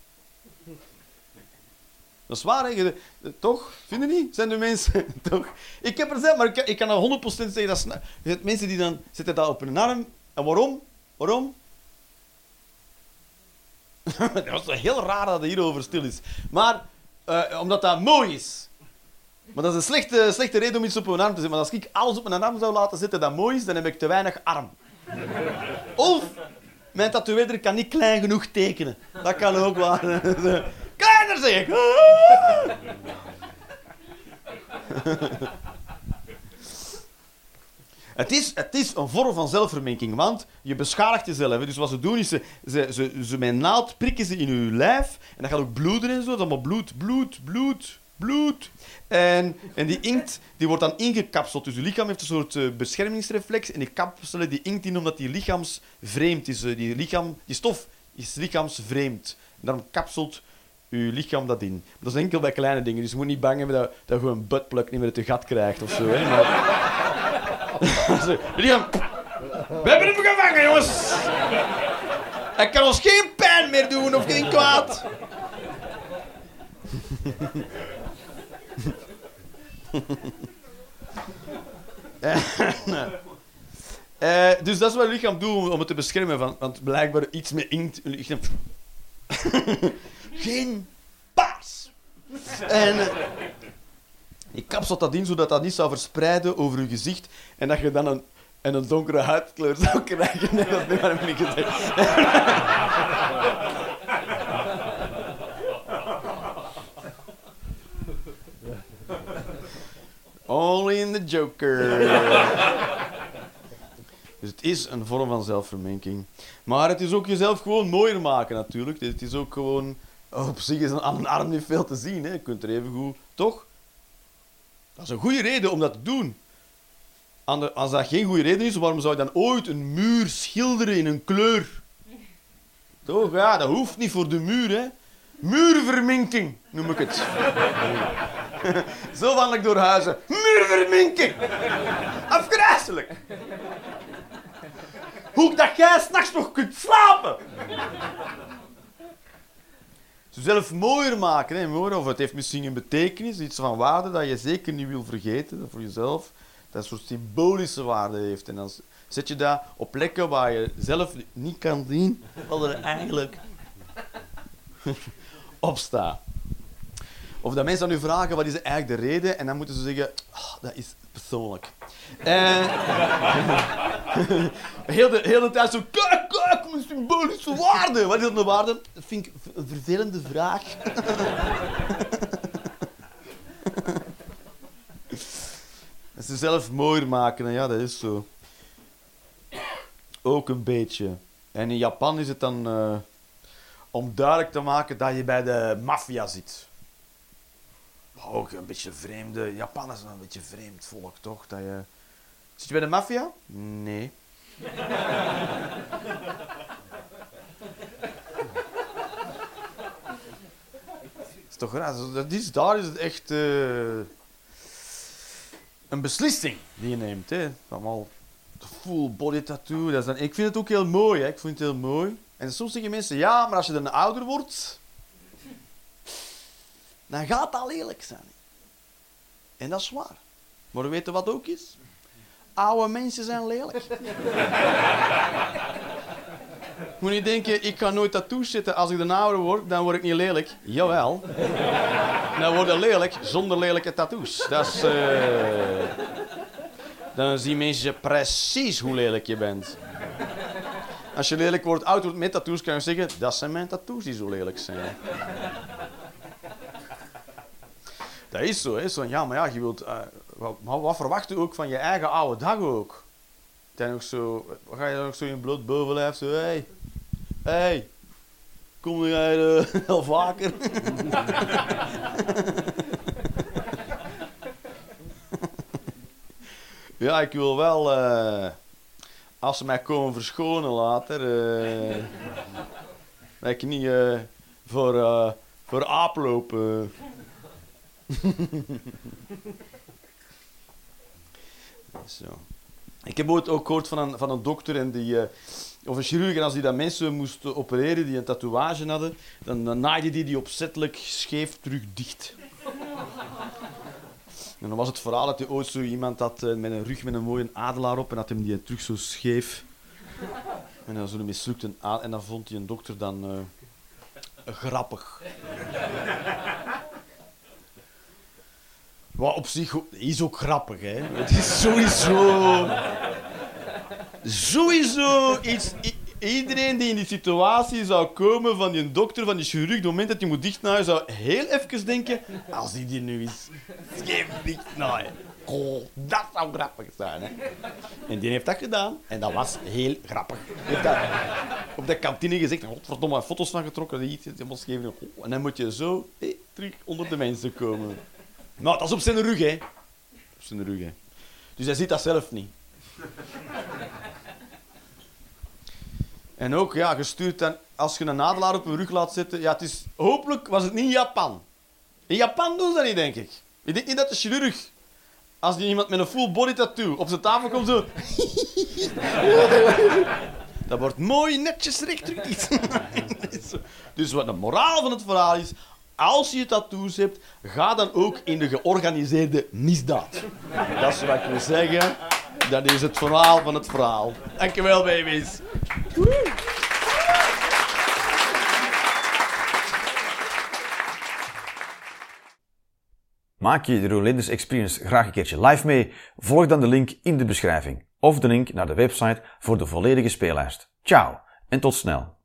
Dat is waar, hè? Eh, toch? Vind je niet? Zijn er mensen? toch? Ik heb er zelf, maar ik, kan al 100% zeggen dat je mensen die dan zitten dat op hun arm. En waarom? Waarom? dat toch heel raar dat het hierover stil is. Maar Eh, omdat dat mooi is. Maar dat is een slechte, slechte reden om iets op een arm te zetten. Maar als ik alles op mijn arm zou laten zitten dat mooi is, dan heb ik te weinig arm. Of mijn tatoeëerder kan niet klein genoeg tekenen. Dat kan ook waar. Kleiner zeg ik. Het is, een vorm van zelfverminking, want je beschadigt jezelf. Dus wat ze doen is, ze, ze, ze, met naald prikken ze in je lijf. En dat gaat ook bloeden en zo. Dat is allemaal bloed, bloed, bloed, bloed. En, en die inkt die wordt dan ingekapseld. Dus je lichaam heeft een soort eh, beschermingsreflex. En die kapselen die inkt in omdat die lichaamsvreemd is. Eh, die, lichaam, die stof is lichaamsvreemd. En daarom kapselt je lichaam dat in. Dat is enkel bij kleine dingen. Dus je moet niet bang hebben dat, dat je een buttplug niet meer uit gat krijgt of zo. Hè. Maar... We hebben hem gevangen, jongens! Hij kan ons geen pijn meer doen of geen kwaad. Eh, dus dat is wat het lichaam doet om, het te beschermen. Van, want blijkbaar iets met inkt. Geen paas. En eh, je kapselt dat in zodat dat niet zou verspreiden over je gezicht. En dat je dan een, en een donkere huidkleur zou krijgen. Nee, dat ik. Only in the Joker. dus het is een vorm van zelfverminking. Maar het is ook jezelf gewoon mooier maken, natuurlijk. Het is ook gewoon... Op zich is een arm niet veel te zien. Hè. Je kunt er even goed... Toch? Dat is een goede reden om dat te doen. Als dat geen goede reden is, waarom zou je dan ooit een muur schilderen in een kleur? Toch? Ja, dat hoeft niet voor de muur, hè. Muurverminking, noem ik het. Zo wandel ik door huizen. Muurverminking! Afgrijselijk! Hoe dat jij s'nachts nog kunt slapen! Zelf mooier maken, hè, of het heeft misschien een betekenis, iets van waarde dat je zeker niet wil vergeten, voor jezelf, dat een soort symbolische waarde heeft. En dan zet je dat op plekken waar je zelf niet kan zien wat er eigenlijk op staat. Of dat mensen aan u vragen, wat is eigenlijk de reden? En dan moeten ze zeggen, "Ah, dat is persoonlijk. En heel, de, heel de tijd zo, kijk, kijk, mijn symbolische waarde. Wat is dat een waarde? Dat vind ik een vervelende vraag. En ze zelf mooier maken, en ja, dat is zo. Ook een beetje. En in Japan is het dan eh, om duidelijk te maken dat je bij de maffia zit. Ook een beetje vreemde. Japan is een beetje vreemd volk, toch? Dat je... Zit je bij de maffia? Nee. Dat is toch raar? Daar is het echt eh, een beslissing die je neemt. Hè. Allemaal full body tattoo. Dat is dan, ik vind het ook heel mooi. Hè. Ik vind het heel mooi. En soms zeggen mensen, ja, maar als je dan ouder wordt, dan gaat dat lelijk zijn. En dat is waar. Maar we weten wat ook is? Oude mensen zijn lelijk. Moet niet denken, ik ga nooit tattoos zetten. Als ik dan ouder word, dan word ik niet lelijk. Jawel. Dan word je lelijk zonder lelijke tattoos. Dat is... eh, Dan zien mensen precies hoe lelijk je bent. Als je lelijk wordt, oud wordt met tattoos, kan je zeggen... Dat zijn mijn tattoos die zo lelijk zijn. Dat is zo, hè. Zo, ja, maar ja, je wilt... eh, wat, wat verwacht je ook van je eigen oude dag ook? Dan nog zo... Ga je dan nog zo in bloot bovenlijf zo... Hé, hey, hey, kom jij al vaker? ja, ik wil wel... eh, als ze mij komen verschonen later... eh, dat ik niet eh, voor, voor aap loop... Zo. Ik heb ooit ook gehoord van een, van een dokter en die, eh, of een chirurg, en als die dat mensen moest opereren die een tatoeage hadden, dan, dan naaide die die opzettelijk scheef terug dicht. En dan was het verhaal dat hij ooit zo iemand had eh, met een rug met een mooie adelaar op en had hem die terug zo scheef. En dan zo'n mislukte aan en dan vond hij een dokter dan eh, grappig. Wat op zich is ook grappig, hè. Het is sowieso... Sowieso iets... Iedereen die in die situatie zou komen van die dokter, van die chirurg, op het moment dat hij moet dichtnaaien, zou heel even denken, als hij die nu is, geen dichtnaaien. Oh, dat zou grappig zijn, hè. En die heeft dat gedaan, en dat was heel grappig. Die heeft dat op de kantine gezegd, godverdomme, foto's van getrokken, die die omschreven. Oh, en dan moet je zo eh, terug onder de mensen komen. Nou, dat is op zijn rug, hè. Op zijn rug, hè. Dus hij ziet dat zelf niet. En ook, ja, gestuurd dan, als je een nadelaar op je rug laat zitten, ja, het is, hopelijk was het niet in Japan. In Japan doen ze dat niet, denk ik. Ik denk niet dat de chirurg, als die iemand met een full body tattoo op zijn tafel komt, zo... dat wordt mooi netjes recht Dus wat de moraal van het verhaal is, als je tattoos hebt, ga dan ook in de georganiseerde misdaad. Dat is wat ik wil zeggen. Dat is het verhaal van het verhaal. Dankjewel, baby's. Maak je de Rolanders Experience graag een keertje live mee? Volg dan de link in de beschrijving of de link naar de website voor de volledige speellijst. Ciao en tot snel.